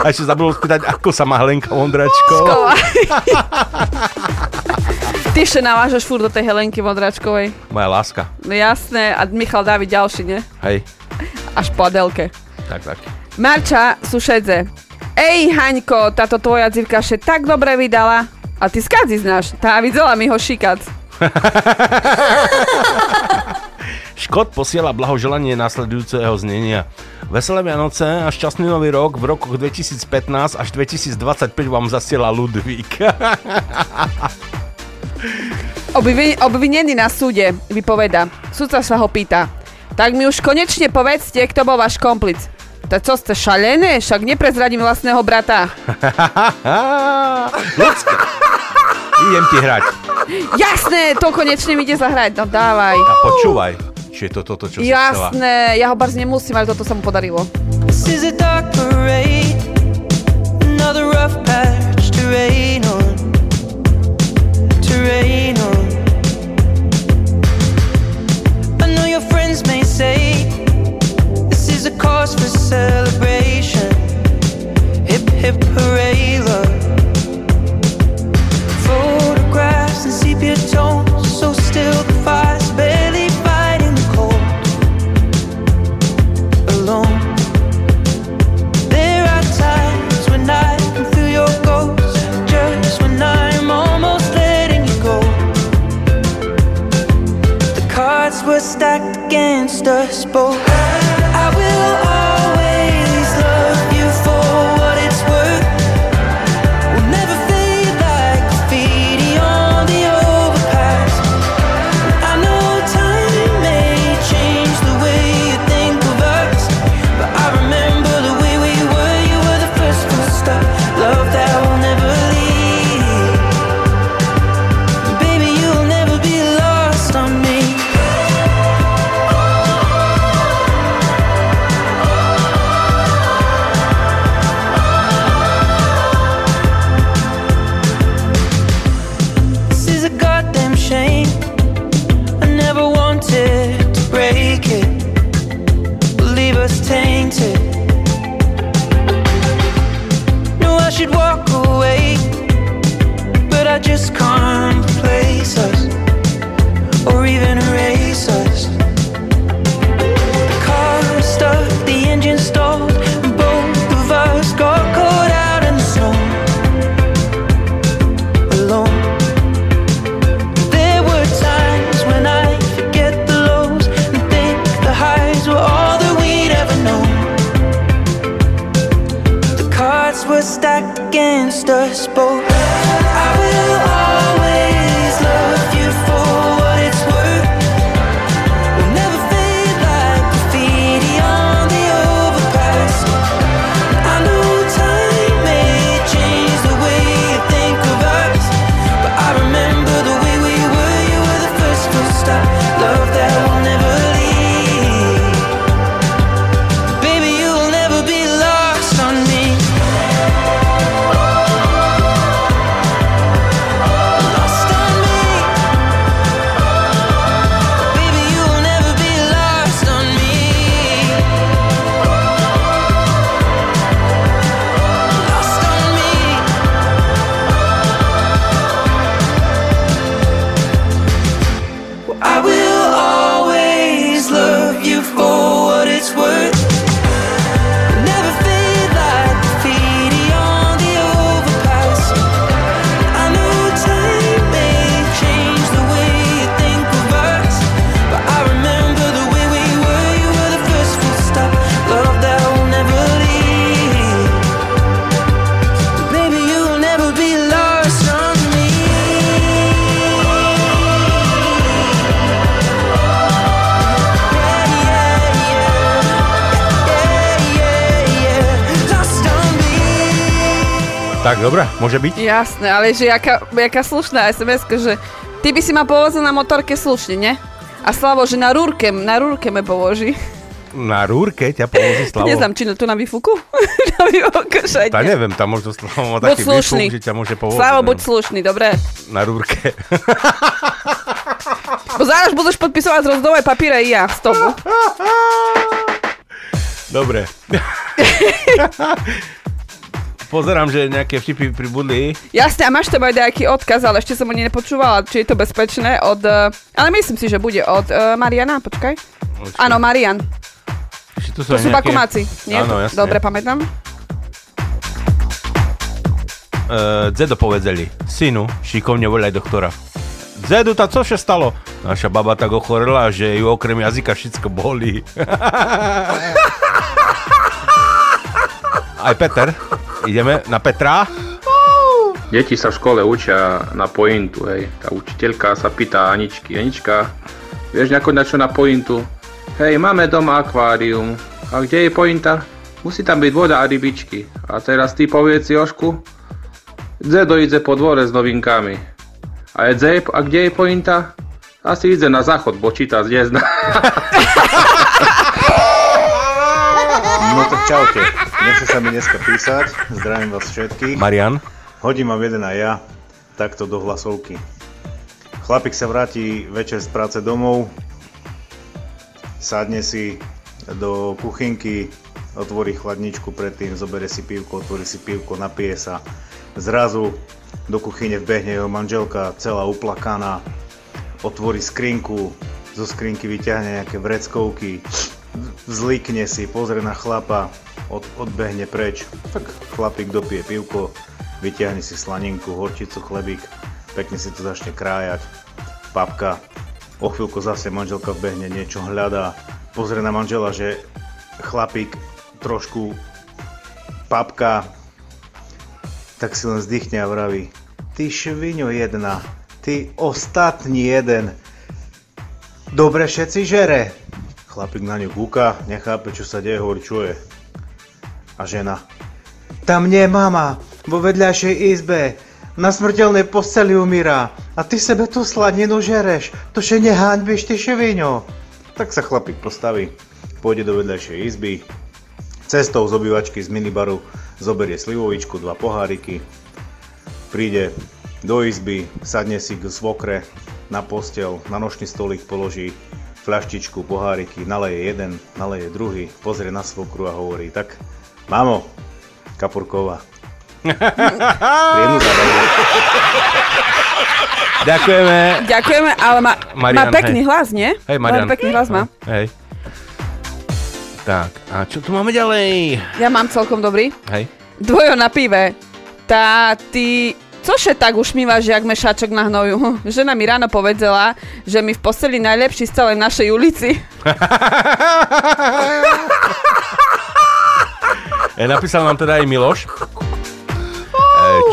A ešte zabudol spýtať, ako sa má Helenka Vondračko. Ty ešte navážaš furt do tej Helenky Vodračkovej. Moja láska. No jasné, a Michal Dávid ďalší, ne? Hej, Až po Adelke. tak, tak. Marča Sušedze. Ej, Haňko, táto tvoja dzivka še tak dobre vydala. A ty skadzi znáš, tá videla mi ho šikať. Škot posiela blahoželanie následujúceho znenia. Veselé Vianoce a šťastný nový rok v rokoch 2015 až 2025 vám zasiela Ludvík. Obvi- obvinený na súde vypoveda. Sudca sa ho pýta. Tak mi už konečne povedzte, kto bol váš komplic. Tak čo ste šalené? Však neprezradím vlastného brata. Ľudské. Idem ti hrať. Jasné, to konečne mi ide zahrať. No dávaj. A počúvaj, či je to toto, čo. Jasné, ja ho barz nemusím, ale toto sa mu podarilo. This is a dark parade, another rough patch to rain on, to rain on. I know your friends may say this is a cause for celebration. Hip hip hooray, love. Photographs and sepia tones, stacked against us both. I will môže byť? Jasné, ale že jaká, jaká slušná sms že ty by si ma povozil na motorke slušne, ne? A Slavo, že na rúrke, na rúrke me položí. Na rúrke ťa povozí Slavo. Neznám, či tu na výfuku? na výfuku, Tá neviem, tam možno Slavo má Buď taký slušný. výfuk, že ťa môže povoziť. Slavo, buď slušný, dobre? Na rúrke. Bo zaraz budeš podpisovať rozdové papíre i ja z tomu. Dobre. Pozerám, že nejaké vtipy pribudli. Jasne, a máš tam aj nejaký odkaz, ale ešte som ani nepočúvala, či je to bezpečné od... eh, Ale myslím si, že bude od uh, Mariana, počkaj. Áno, Marian. Či tu To sú bakumáci, nie? Áno, jasne. Dobre, pamätám. Uh, Zedo povedzeli, synu, šikovne voľaj doktora. Zedu, tá co sa stalo? Naša baba tak ochorela, že ju okrem jazyka všetko bolí. Aj Peter, ideme na Petra. Deti sa v škole učia na pointu, hej. Tá učiteľka sa pýta Aničky, Anička, vieš nejako na čo na pointu? Hej, máme doma akvárium. A kde je pointa? Musí tam byť voda a rybičky. A teraz ty povedz Jošku, Zedo ide po dvore s novinkami. A, je, a kde je pointa? Asi ide na záchod, bo číta z. čaute. Nechce sa mi dneska písať. Zdravím vás všetkých. Marian. Hodím vám jeden aj ja. Takto do hlasovky. Chlapík sa vráti večer z práce domov. Sadne si do kuchynky, otvorí chladničku predtým, zobere si pivko, otvorí si pivko, napije sa. Zrazu do kuchyne vbehne jeho manželka, celá uplakaná. Otvorí skrinku, zo skrinky vyťahne nejaké vreckovky, vzlikne si, pozrie na chlapa, od, odbehne preč. Tak chlapík dopije pivko, vyťahne si slaninku, horčicu, chlebík, pekne si to začne krájať. Papka, o chvíľku zase manželka vbehne, niečo hľadá, pozrie na manžela, že chlapík trošku papka, tak si len vzdychne a vraví, ty šviňo jedna, ty ostatní jeden, dobre všetci žere. Chlapík na ňu kúka, nechápe, čo sa deje, hovorí, čo je. A žena, tam nie mama, vo vedľajšej izbe, na smrteľnej posteli umírá a ty sebe tu sladninu žereš, to še nehaňbíš, ty šviňo. Tak sa chlapík postaví, pôjde do vedľajšej izby, cestou z obývačky z minibaru zoberie slivovičku, dva poháriky, príde do izby, sadne si k svokre na postel, na nočný stolík položí fľaštičku, poháriky, naleje jeden, naleje druhý, pozrie na svokru a hovorí, tak mamo, Kapurková, príjemnú zábavu. Ďakujeme. Ďakujeme, ale má, má Marian, pekný hej. hlas, nie? Hej, Marian. Má pekný hlas má. Hej. Tak, a čo tu máme ďalej? Ja mám celkom dobrý. Hej. Dvojo na pive. Tá, ty... Cože tak ušmívaš, jak mešačok na hnoju? Žena mi ráno povedala, že mi v posteli najlepší z celej našej ulici. E, napísal nám teda aj Miloš. E,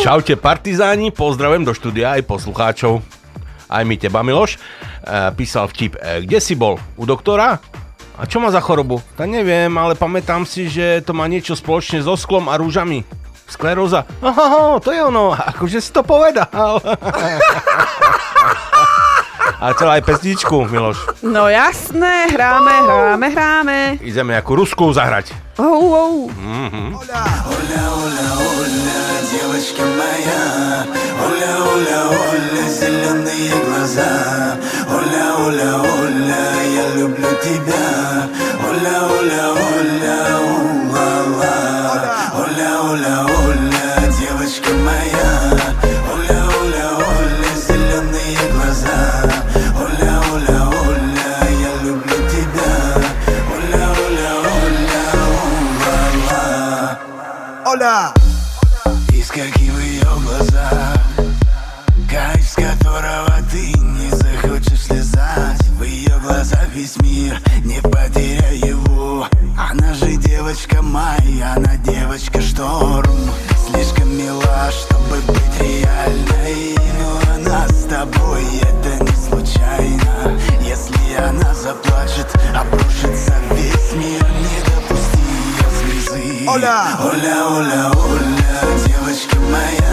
čaute partizáni, pozdravujem do štúdia aj poslucháčov. Aj my teba, Miloš. E, písal vtip, e, kde si bol? U doktora? A čo má za chorobu? Tak neviem, ale pamätám si, že to má niečo spoločne so sklom a rúžami Skleróza. Aha, to je ono, akože si to povedal. a celá aj pesničku, Miloš. No jasné, hráme, hráme, hráme. Ideme nejakú Rusku zahrať. Oh, oh. Mhm. девочка моя Оля, оля, оля, зеленые глаза Оля, оля, оля, я люблю тебя Оля, оля, оля, у-ла-ла Оля, оля, девочка моя. Оля, оля, оля, зеленые глаза. Оля, оля, оля, я люблю тебя. Оля, оля, оля, у-ла-ла. Оля! Искорки в ее глазах. Кайф, с которого ты не захочешь слезать. В ее глазах весь мир, не потеряй его Она же девочка моя, она девочка шторм. Слишком мила, чтобы быть реальной. Но она с тобой, это не случайно. Если она заплачет, обрушится весь мир. Не допусти ее слезы. Оля, Оля, Оля, Оля, девочка моя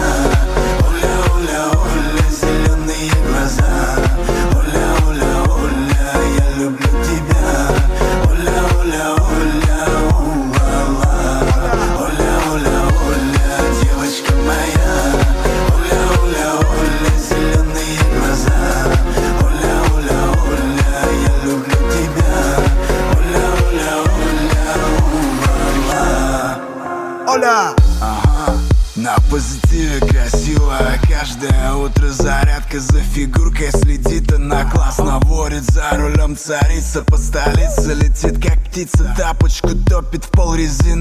тупица Тапочку топит в пол резины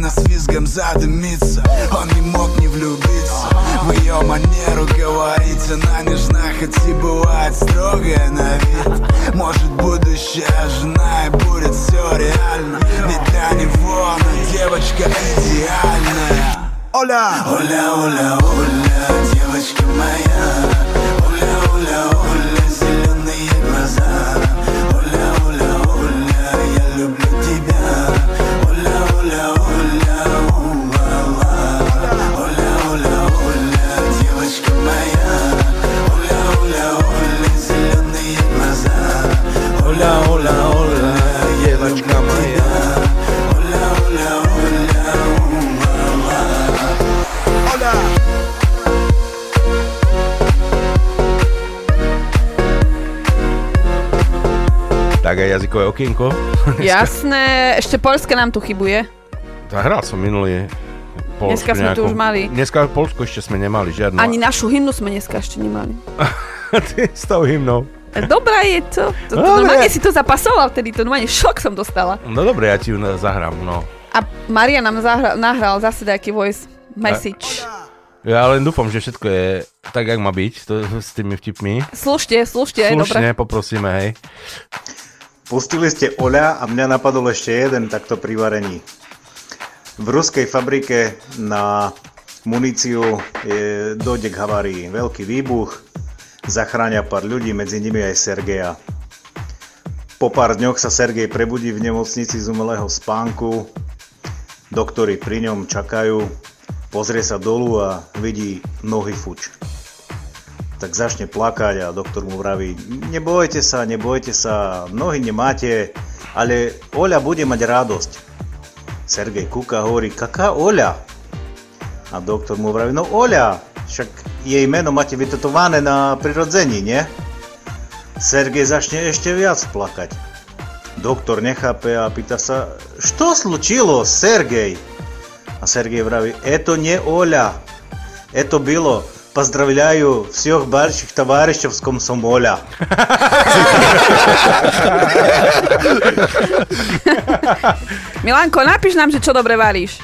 Jazykové okienko. Jasné, ešte Polska nám tu chybuje. Hral som minulý Polsku Dneska sme tu už mali. Dneska Polsku ešte sme nemali žiadnu. Ani našu hymnu sme dneska ešte nemali. Ty s tou hymnou. Dobrá je to. to, to Dobre. normálne si to zapasoval vtedy, to normálne šok som dostala. No dobre, ja ti ju zahrám, no. A Maria nám zahra, nahral zase nejaký voice message. Ja len dúfam, že všetko je tak, jak má byť to, s tými vtipmi. Slušte, slušte. Slušne, poprosíme, hej. Pustili ste Oľa a mňa napadol ešte jeden takto pri varení. V ruskej fabrike na muníciu je, dojde k havárii. Veľký výbuch, zachránia pár ľudí, medzi nimi aj Sergeja. Po pár dňoch sa Sergej prebudí v nemocnici z umelého spánku. Doktori pri ňom čakajú, pozrie sa dolu a vidí nohy fuč tak začne plakať a doktor mu vraví, nebojte sa, nebojte sa, nohy nemáte, ale Oľa bude mať radosť. Sergej Kuka hovorí, kaká Oľa? A doktor mu vraví, no Oľa, však jej meno máte vytetované na prirodzení, nie? Sergej začne ešte viac plakať. Doktor nechápe a pýta sa, što slučilo, Sergej? A Sergej vraví, eto nie Oľa, eto bylo Поздравляю всех больших товарищей с комсомоля. Milanko, napíš nám, že čo dobre varíš.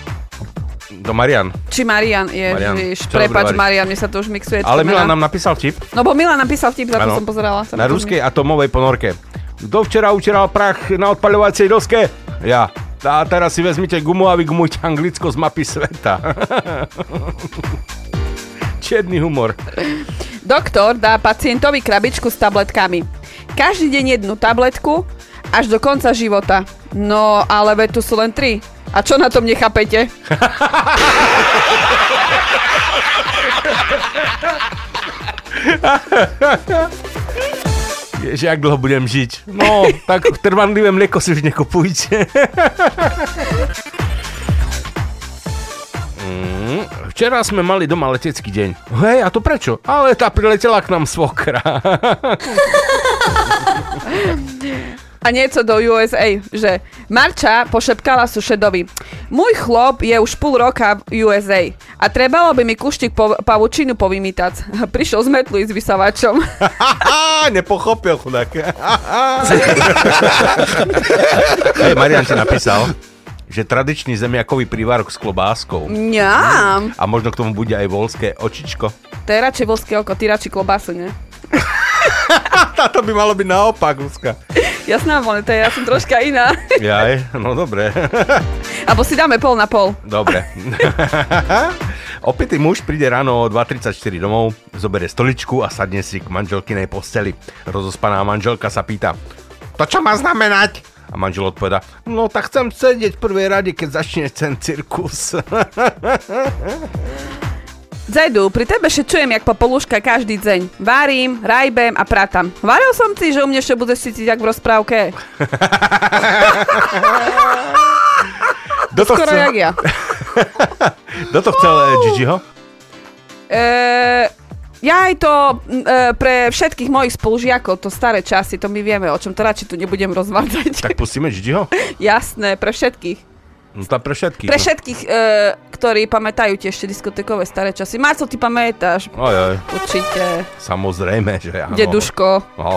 Do Marian. Či Marian, Marian, ježiš, čo dobre prepač varíš? Marian, mne sa to už mixuje. Ale to Milan mená. nám napísal vtip. No bo Milan napísal vtip, za to Áno. som pozerala. Sa Na mi to ruskej atomovej ponorke. Kto včera učeral prach na odpaľovacej doske? Ja. A teraz si vezmite gumu a vygumujte Anglicko z mapy sveta. Čierny humor. Doktor dá pacientovi krabičku s tabletkami. Každý deň jednu tabletku až do konca života. No, ale veď tu sú len tri. A čo na tom nechápete? Ježe, jak dlho budem žiť? No, tak trvanlivé mlieko si už nekupujte. Včera sme mali doma letecký deň. Hej, a to prečo? Ale tá priletela k nám svokra. A niečo do USA, že Marča pošepkala sušedovi. Môj chlop je už pol roka v USA a trebalo by mi kuštík po, pavučinu povymýtať. Prišiel z metlu s vysavačom. Nepochopil chudák. Hej, Marian ti napísal, že tradičný zemiakový prívárok s klobáskou. Mňam. A možno k tomu bude aj volské očičko. To je radšej volské oko, ty radšej klobásu, ne? Táto by malo byť naopak, Luzka. Jasná, ale to je, ja som troška iná. Jaj, no dobre. Abo si dáme pol na pol. Dobre. Opätý muž príde ráno o 2.34 domov, zobere stoličku a sadne si k manželkinej posteli. Rozospaná manželka sa pýta, to čo má znamenať? A manžel odpoveda, no tak chcem sedieť v prvej rade, keď začne ten cirkus. Zedu, pri tebe šečujem jak popolúška každý deň. Varím, rajbem a pratam. Varil som ti, že u mne ešte budeš cítiť jak v rozprávke. Kto to Skoro chcel? jak ja. Kto to chcel, eh, Gigiho? Eee, ja aj to e, pre všetkých mojich spolužiakov, to staré časy, to my vieme, o čom to radšej tu nebudem rozvádzať. Tak pustíme Gigiho? Jasné, pre všetkých. No to pre všetkých. Pre no. všetkých, e, ktorí pamätajú tie ešte diskotekové staré časy. Marcel, ty pamätáš? Oj, oj. Určite. Samozrejme, že áno. Deduško. No.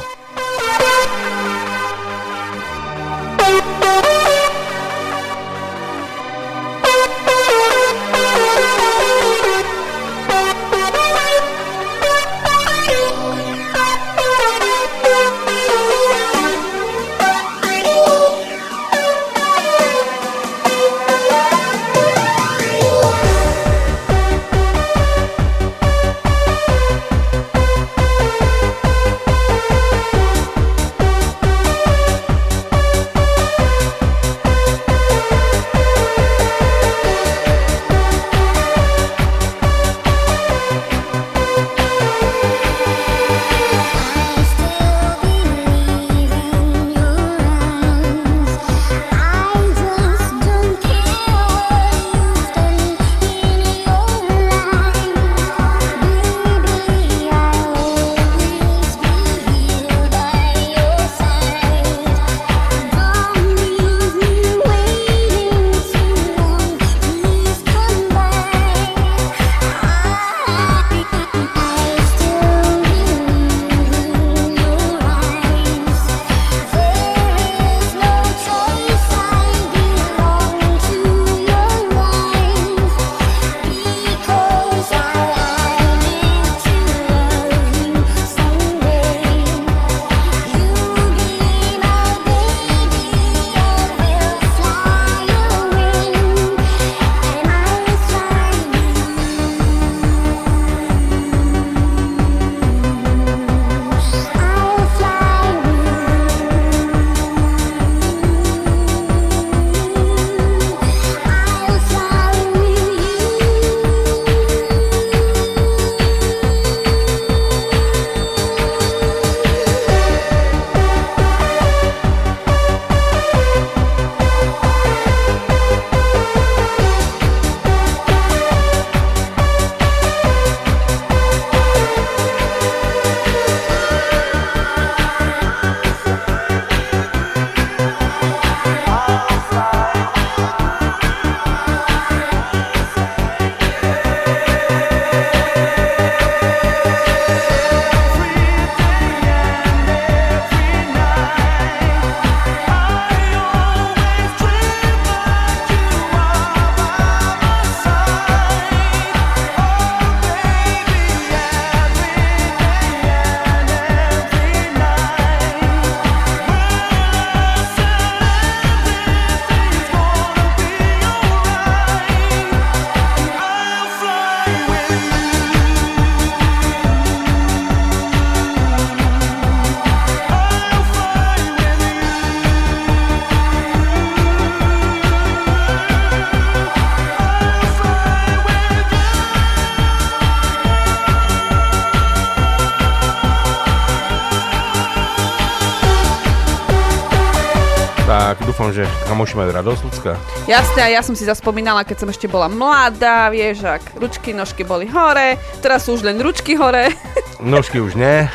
Kamoši majú radosť ľudská. Jasne, a ja som si zaspomínala, keď som ešte bola mladá, vieš, ak ručky, nožky boli hore, teraz sú už len ručky hore, Nožky už nie.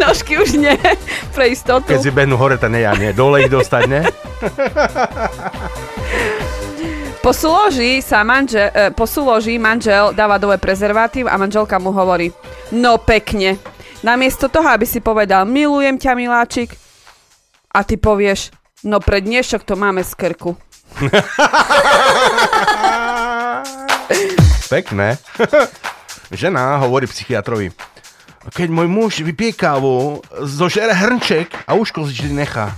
nožky už nie, pre istotu. Keď si behnú hore, tak nie, ja nie. Dole ich dostať, ne? Po súloži sa manžel, e, po súloži manžel dáva dole prezervatív a manželka mu hovorí, no pekne. Namiesto toho, aby si povedal, milujem ťa, miláčik, a ty povieš, no pre dnešok to máme z krku. Pekné. Žena hovorí psychiatrovi, keď môj muž vypije kávu, zožere hrnček a uško si vždy nechá.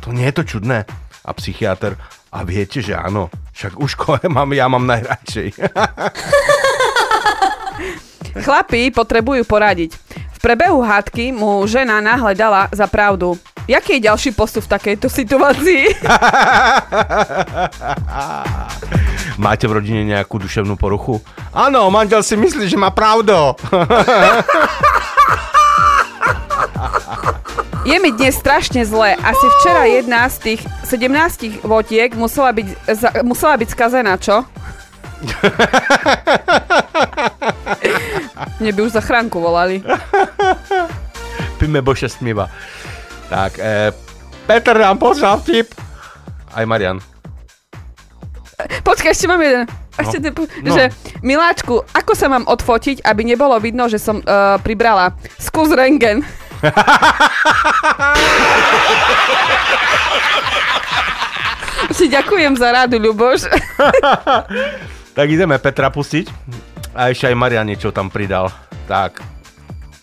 To nie je to čudné. A psychiatr, a viete, že áno, však uško mám, ja mám najradšej. Chlapi potrebujú poradiť. V prebehu hádky mu žena náhle dala za pravdu. Jaký je ďalší postup v takejto situácii? Máte v rodine nejakú duševnú poruchu? Áno, manžel si myslí, že má pravdu. Je mi dnes strašne zle. Asi včera jedna z tých 17 votiek musela byť, za, musela byť skazená, čo? Mne by už za chránku volali. Píme bože smiva. Tak, e, Peter nám poslal vtip. Aj Marian. počkaj, ešte mám jeden. No. Ešte ten, po- No. že, Miláčku, ako sa mám odfotiť, aby nebolo vidno, že som uh, pribrala? Skús rengen. si ďakujem za rádu, Ľuboš. Tak ideme Petra pustiť. A ešte aj Marian niečo tam pridal. Tak.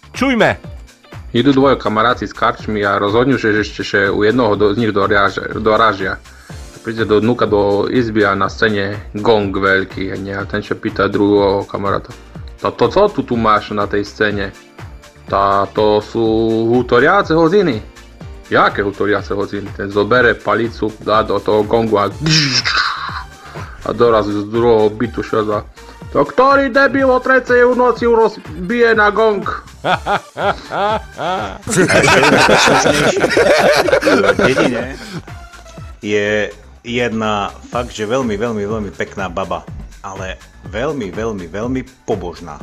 Čujme. Idú dvoje kamaráti s karčmi a rozhodnú, že ešte že u jednoho do, z nich doražia. Príde do dnuka do izby a na scéne gong veľký. A ten čo pýta druhého kamaráta. To, to co tu, tu máš na tej scéne? Tá, to sú hutoriace hoziny. Jaké hutoriace hoziny? Ten zobere palicu, dá do toho gongu a a dorazí z druhého bytu šaza. To ktorý debil o trecej v noci rozbije na gong? v je jedna fakt, že veľmi, veľmi, veľmi pekná baba, ale veľmi, veľmi, veľmi pobožná.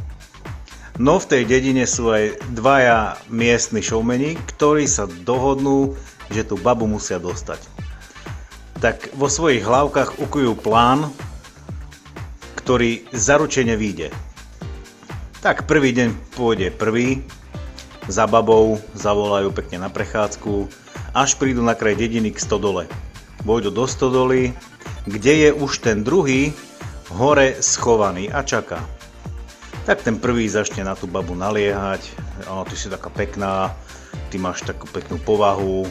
No v tej dedine sú aj dvaja miestni showmeni, ktorí sa dohodnú, že tú babu musia dostať. Tak vo svojich hlavkách ukujú plán, ktorý zaručene vyjde. Tak prvý deň pôjde prvý, za babou zavolajú pekne na prechádzku, až prídu na kraj dediny k stodole. Vojdu do stodoly, kde je už ten druhý hore schovaný a čaká. Tak ten prvý začne na tú babu naliehať, o, ty si taká pekná, ty máš takú peknú povahu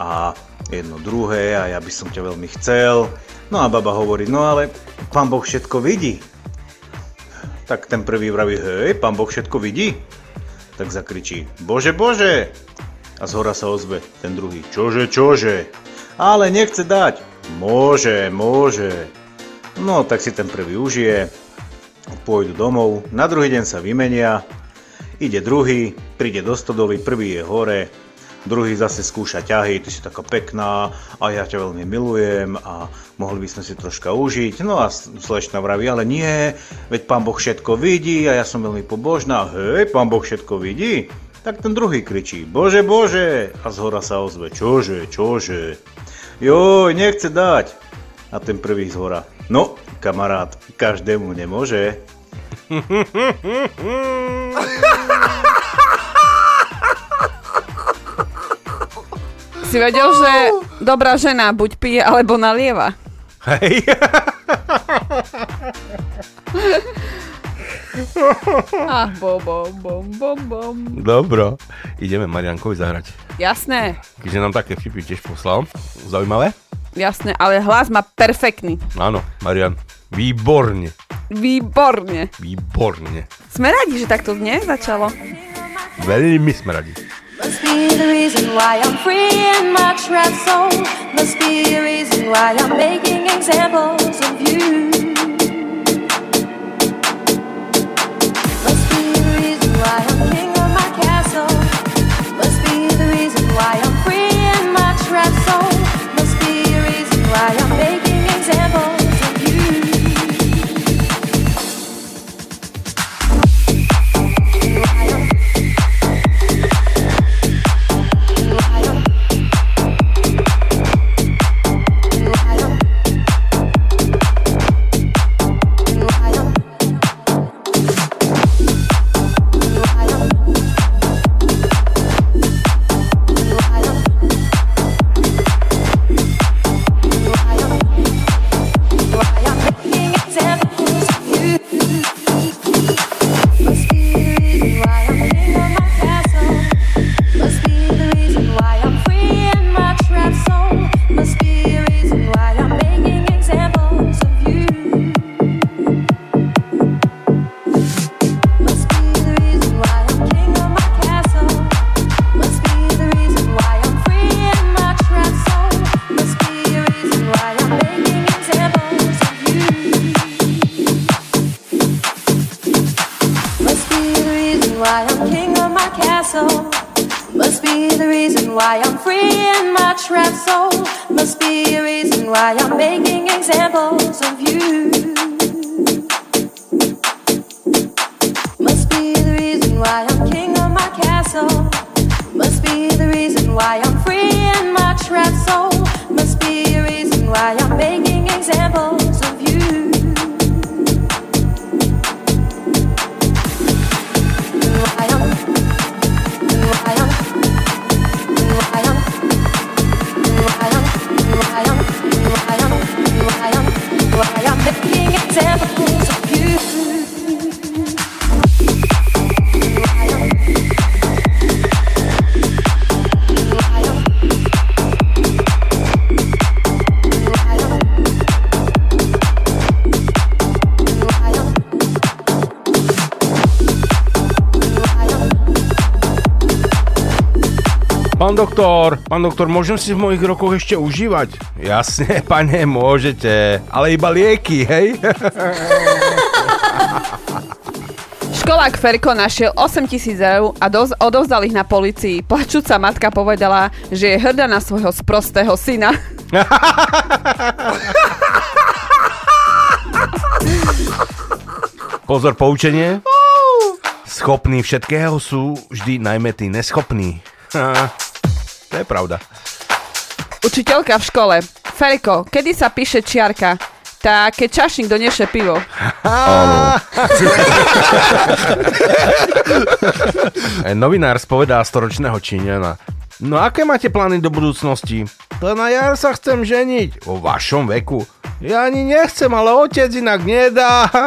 a jedno druhé a ja by som ťa veľmi chcel. No a baba hovorí, no ale pán Boh všetko vidí. Tak ten prvý vraví, hej, pán Boh všetko vidí? Tak zakričí, bože, bože! A z hora sa ozve ten druhý, čože, čože? Ale nechce dať. Môže, môže. No, tak si ten prvý užije, pôjdu domov, na druhý deň sa vymenia, ide druhý, príde do stodoly, prvý je hore, druhý zase skúša ťahy, ty si taká pekná a ja ťa veľmi milujem a mohli by sme si troška užiť. No a slečna vraví, ale nie, veď pán Boh všetko vidí a ja som veľmi pobožná. Hej, pán Boh všetko vidí? Tak ten druhý kričí, bože, bože, a z hora sa ozve, čože, čože. Joj, nechce dať. A ten prvý z hora, no, kamarát, každému nemôže. Si vedel, že dobrá žena buď pije, alebo nalieva. Hej. Ah, bom, bom, bom, bom, bom. Dobro. Ideme Mariankovi zahrať. Jasné, Keďže nám také vtipy tiež poslal. Zaujímavé? jasné, ale hlas má perfektný. Áno, Marian. Výborne. Výborne. Výborne. Sme radi, že takto dnes začalo. Veľmi sme radi. Must be the reason why I'm free in my trap zone. Must be the reason why I'm making examples of you. Must be the reason why I'm king of my castle. Must be the reason why I'm Pán doktor, pán doktor, môžem si v mojich rokoch ešte užívať? Jasne, pane, môžete, ale iba lieky, hej? Školák Ferko našiel 8 tisíc eur a doz- odovzdal ich na policii. Plačúca matka povedala, že je hrdá na svojho sprostého syna. Pozor, poučenie. Schopní všetkého sú vždy najmä tí neschopní. To je pravda. Učiteľka v škole. Ferko, kedy sa píše čiarka? Tak, keď čašník donieše pivo. E, Novinár spovedá storočného Číňana. No aké máte plány do budúcnosti? To na jar sa chcem ženiť. Vo vašom veku. Ja ani nechcem, ale otec inak nedá.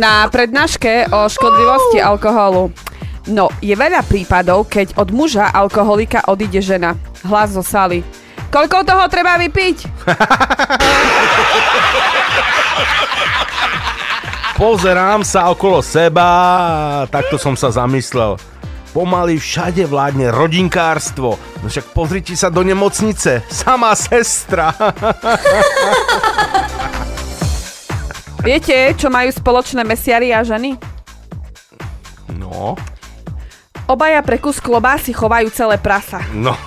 Na prednáške o škodlivosti alkoholu. No, je veľa prípadov, keď od muža alkoholika odíde žena. Hlas zo sály. Koľko toho treba vypiť? Pozerám sa okolo seba takto som sa zamyslel. Pomaly všade vládne rodinkárstvo. No však pozrite sa do nemocnice. Sama sestra. Viete, čo majú spoločné mesiari a ženy? No, Obaja pre kus klobásy chovajú celé prasa. no.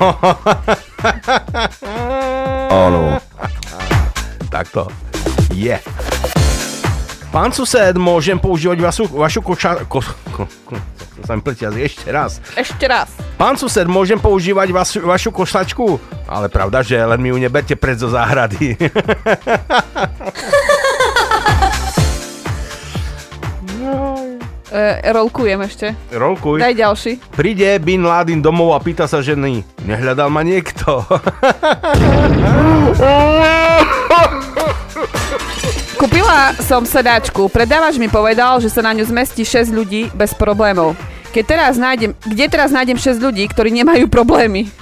Áno. Takto. Je. Pán sused, môžem používať vašu, vašu koča... Ko, ko, ko, to sa mi pletia, ešte raz. Ešte raz. Pán sused, môžem používať vašu, vašu košačku? Ale pravda, že len mi ju neberte pred zo záhrady. E, rolkujem ešte. Rolkuj. Daj ďalší. Príde Bin Laden domov a pýta sa ženy, nehľadal ma niekto? Kúpila som sedáčku. Predávač mi povedal, že sa na ňu zmestí 6 ľudí bez problémov. Keď teraz nájdem, kde teraz nájdem 6 ľudí, ktorí nemajú problémy?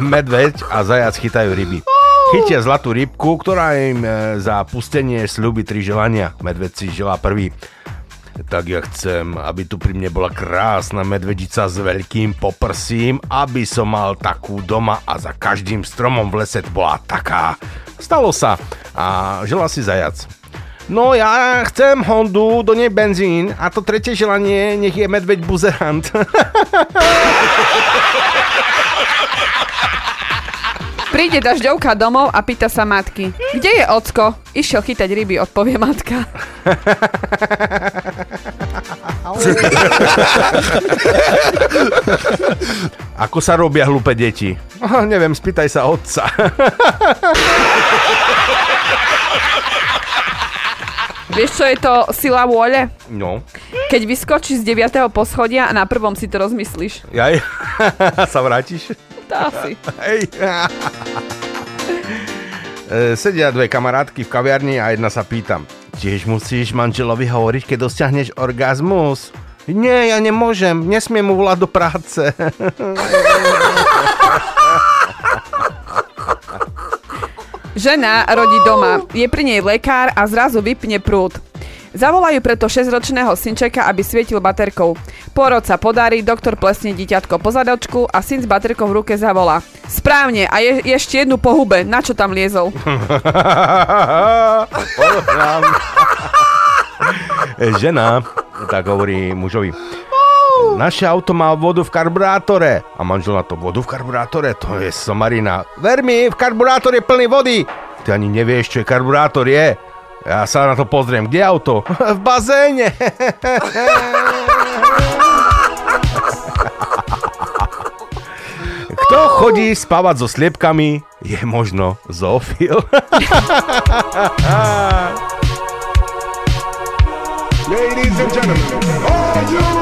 Medveď a zajac chytajú ryby. Chytia zlatú rybku, ktorá im e, za pustenie slúbi tri želania. Medveď si želá prvý. Tak ja chcem, aby tu pri mne bola krásna medvedica s veľkým poprsím, aby som mal takú doma a za každým stromom v lese bola taká. Stalo sa a žela si zajac. No ja chcem Hondu, do nej benzín a to tretie želanie nech je medveď buzerant. Príde dažďovka domov a pýta sa matky. Kde je ocko? Išiel chytať ryby, odpovie matka. Ako sa robia hlúpe deti? Oh, neviem, spýtaj sa otca. Vieš, čo je to sila vôle? No, Keď vyskočíš z 9. poschodia a na prvom si to rozmyslíš. jaj, sa vrátiš? Tá si. Hej. E, Sedia dve kamarátky v kaviarni a jedna sa pýta. Tiež musíš manželovi hovoriť, keď dosiahneš orgazmus? Nie, ja nemôžem, nesmiem mu volať do práce. Žena rodí doma. Je pri nej lekár a zrazu vypne prúd. Zavolajú preto 6-ročného synčeka, aby svietil baterkou. Porod sa podarí, doktor plesne dieťatko po zadočku a syn s baterkou v ruke zavolá. Správne, a je, ešte jednu po hube, na čo tam liezol? Žena, tak hovorí mužovi. Naše auto má vodu v karburátore. A manžel na to, vodu v karburátore? To je somarina. Ver mi, v karburátore je plný vody. Ty ani nevieš, čo je karburátor je. Ja sa na to pozriem. Kde je auto? v bazéne. Kto chodí spávať so sliepkami, je možno zoofil. Ladies and gentlemen, are you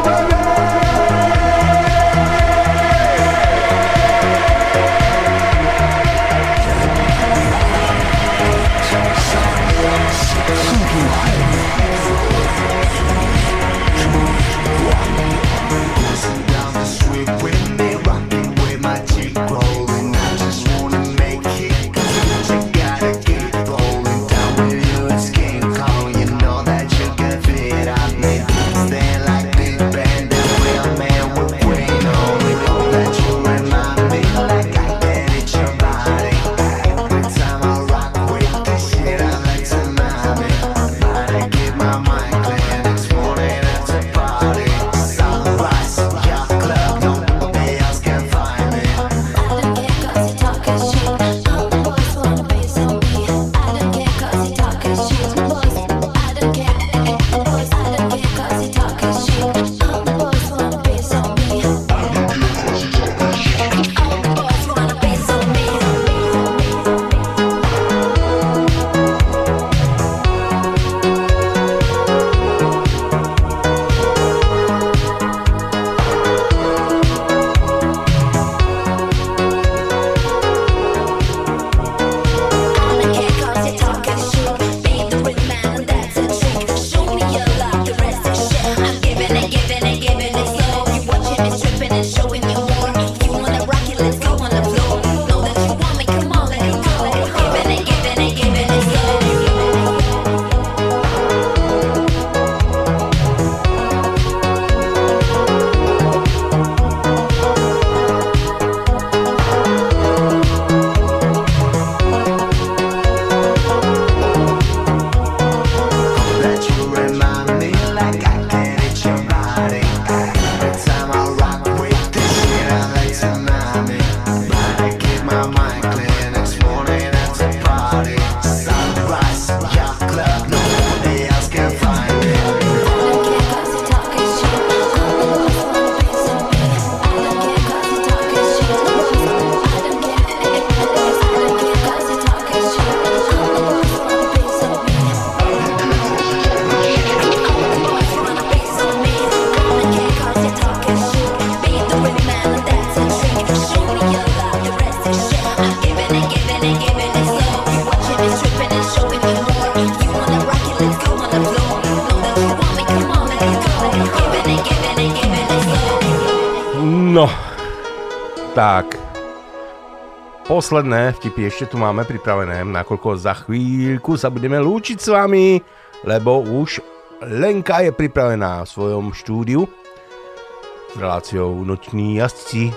Posledné vtipy ešte tu máme pripravené, nakoľko za chvíľku sa budeme lúčiť s vami, lebo už Lenka je pripravená v svojom štúdiu s reláciou Noční jazdci.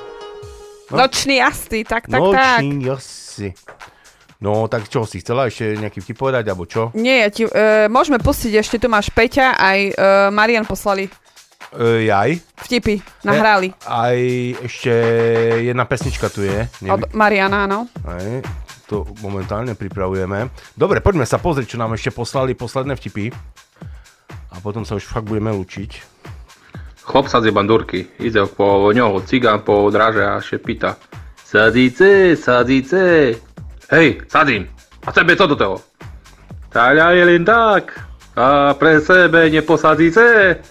Nočný jasty, tak, tak, tak. Noční jazdci. No, tak čo, si chcela ešte nejaký vtip povedať, alebo čo? Nie, ja ti, e, môžeme pustiť, ešte tu máš Peťa, aj e, Marian poslali E, jaj. vtipy, nahrali. Aj ešte jedna pesnička tu je. Od Mariana, áno. Aj, to momentálne pripravujeme. Dobre, poďme sa pozrieť, čo nám ešte poslali posledné vtipy. A potom sa už fakt budeme lúčiť. Chlop sadzi bandurky, ide po ňoho cigán po draže a še pýta Sadíce, sadíce. Hej, sadím. A tebe co do toho? Táľa je len tak. A pre sebe neposadíce.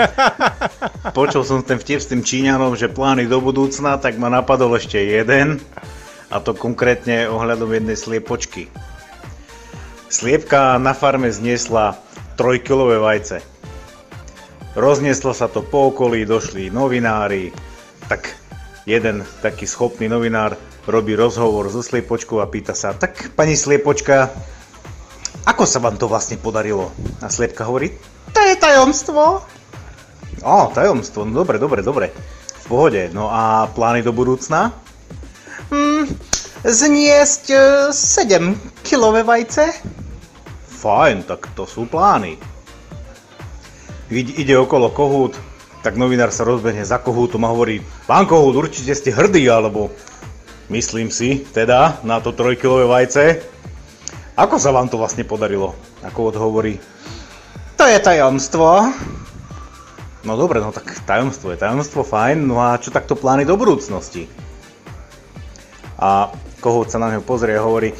Počul som ten vtip s tým Číňanom, že plány do budúcna, tak ma napadol ešte jeden. A to konkrétne ohľadom jednej sliepočky. Sliepka na farme zniesla trojkilové vajce. Roznieslo sa to po okolí, došli novinári, tak jeden taký schopný novinár robí rozhovor so sliepočkou a pýta sa, tak pani sliepočka, ako sa vám to vlastne podarilo? A sliepka hovorí, to je tajomstvo. Ó, tajomstvo, no dobre, dobre, dobre. V pohode, no a plány do budúcna? Hmm, zniesť e, 7 kilové vajce? Fajn, tak to sú plány. Ide, okolo kohút, tak novinár sa rozbehne za kohútom a hovorí Pán kohút, určite ste hrdý, alebo myslím si, teda, na to trojkilové vajce. Ako sa vám to vlastne podarilo? Ako odhovorí To je tajomstvo. No dobre, no tak tajomstvo je tajomstvo, fajn. No a čo takto plány do budúcnosti? a kohút sa na neho pozrie a hovorí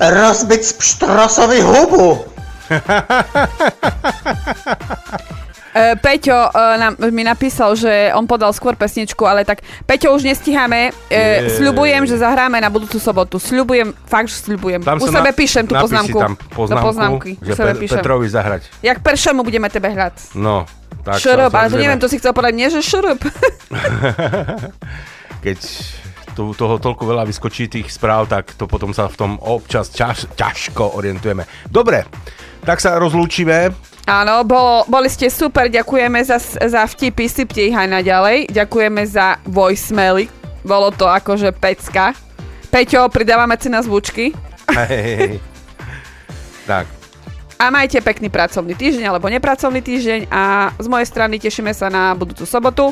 Rozbiť pštrosovi hubu! E, Peťo e, nám, mi napísal, že on podal skôr pesničku, ale tak Peťo už nestíhame. Je. sľubujem, že zahráme na budúcu sobotu. Sľubujem, fakt, že sľubujem. Tam U sebe na- píšem tú poznámku. tam Do poznámku, poznámky. že U sebe Pe- píšem. Petrovi zahrať. Jak peršemu budeme tebe hrať. No, tak sa ale to neviem, to si chcel povedať, nie že šurup. Keď tu, toho toľko veľa vyskočí tých správ, tak to potom sa v tom občas ťaž, ťažko orientujeme. Dobre, tak sa rozlúčime. Áno, bolo, boli ste super, ďakujeme za, za vtipy, sypte ich aj naďalej. Ďakujeme za voicemaily, bolo to akože pecka. Peťo, pridávame si na zvučky. Hej. tak, A majte pekný pracovný týždeň alebo nepracovný týždeň a z mojej strany tešíme sa na budúcu sobotu.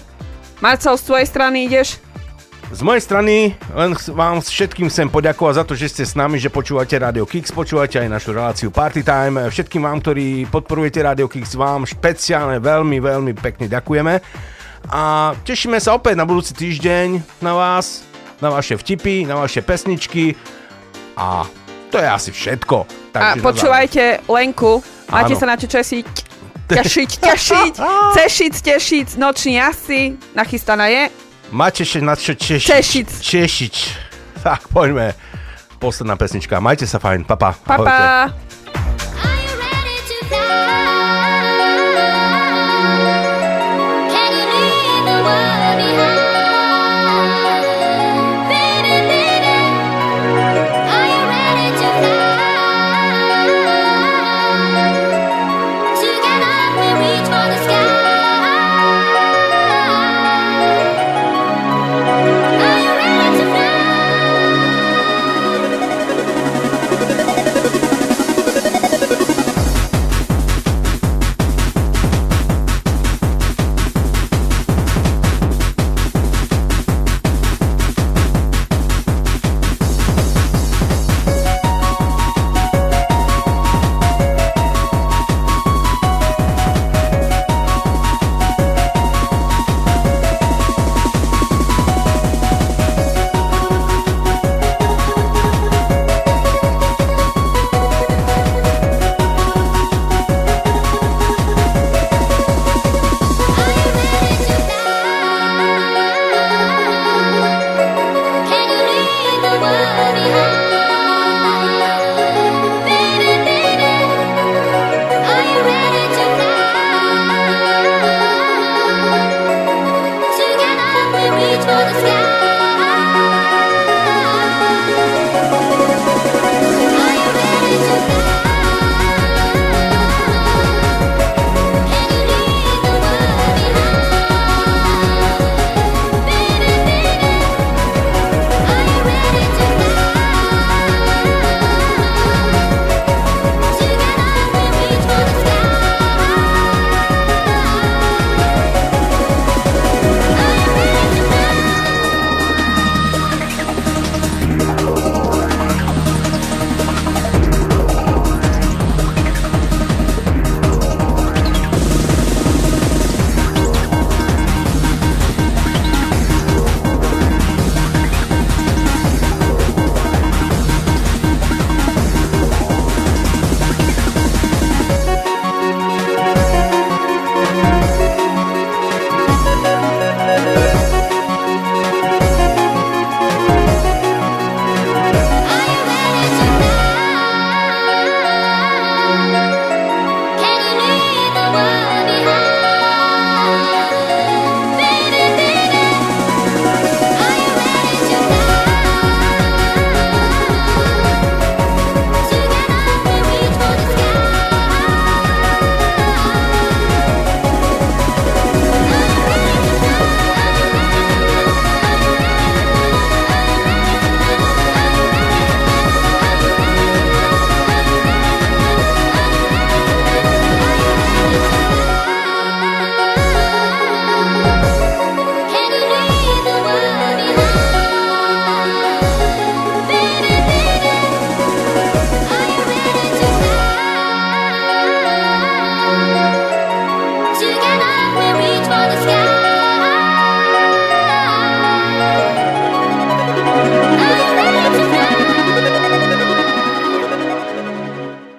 Marcel, z tvojej strany ideš? Z mojej strany len vám všetkým chcem poďakovať za to, že ste s nami, že počúvate Radio Kix, počúvate aj našu reláciu Party Time. Všetkým vám, ktorí podporujete Radio Kix, vám špeciálne veľmi, veľmi pekne ďakujeme. A tešíme sa opäť na budúci týždeň na vás, na vaše vtipy, na vaše pesničky a to je asi všetko. a Takže na počúvajte Lenku, máte Áno. sa na čo česiť. Tešiť, tešiť, cešiť, tešiť, noční asi, nachystaná je. Máte ešte na čo češiť. Češiť. Češiť. Tak, poďme. Posledná pesnička. Majte sa fajn. Papa. Pa, pa.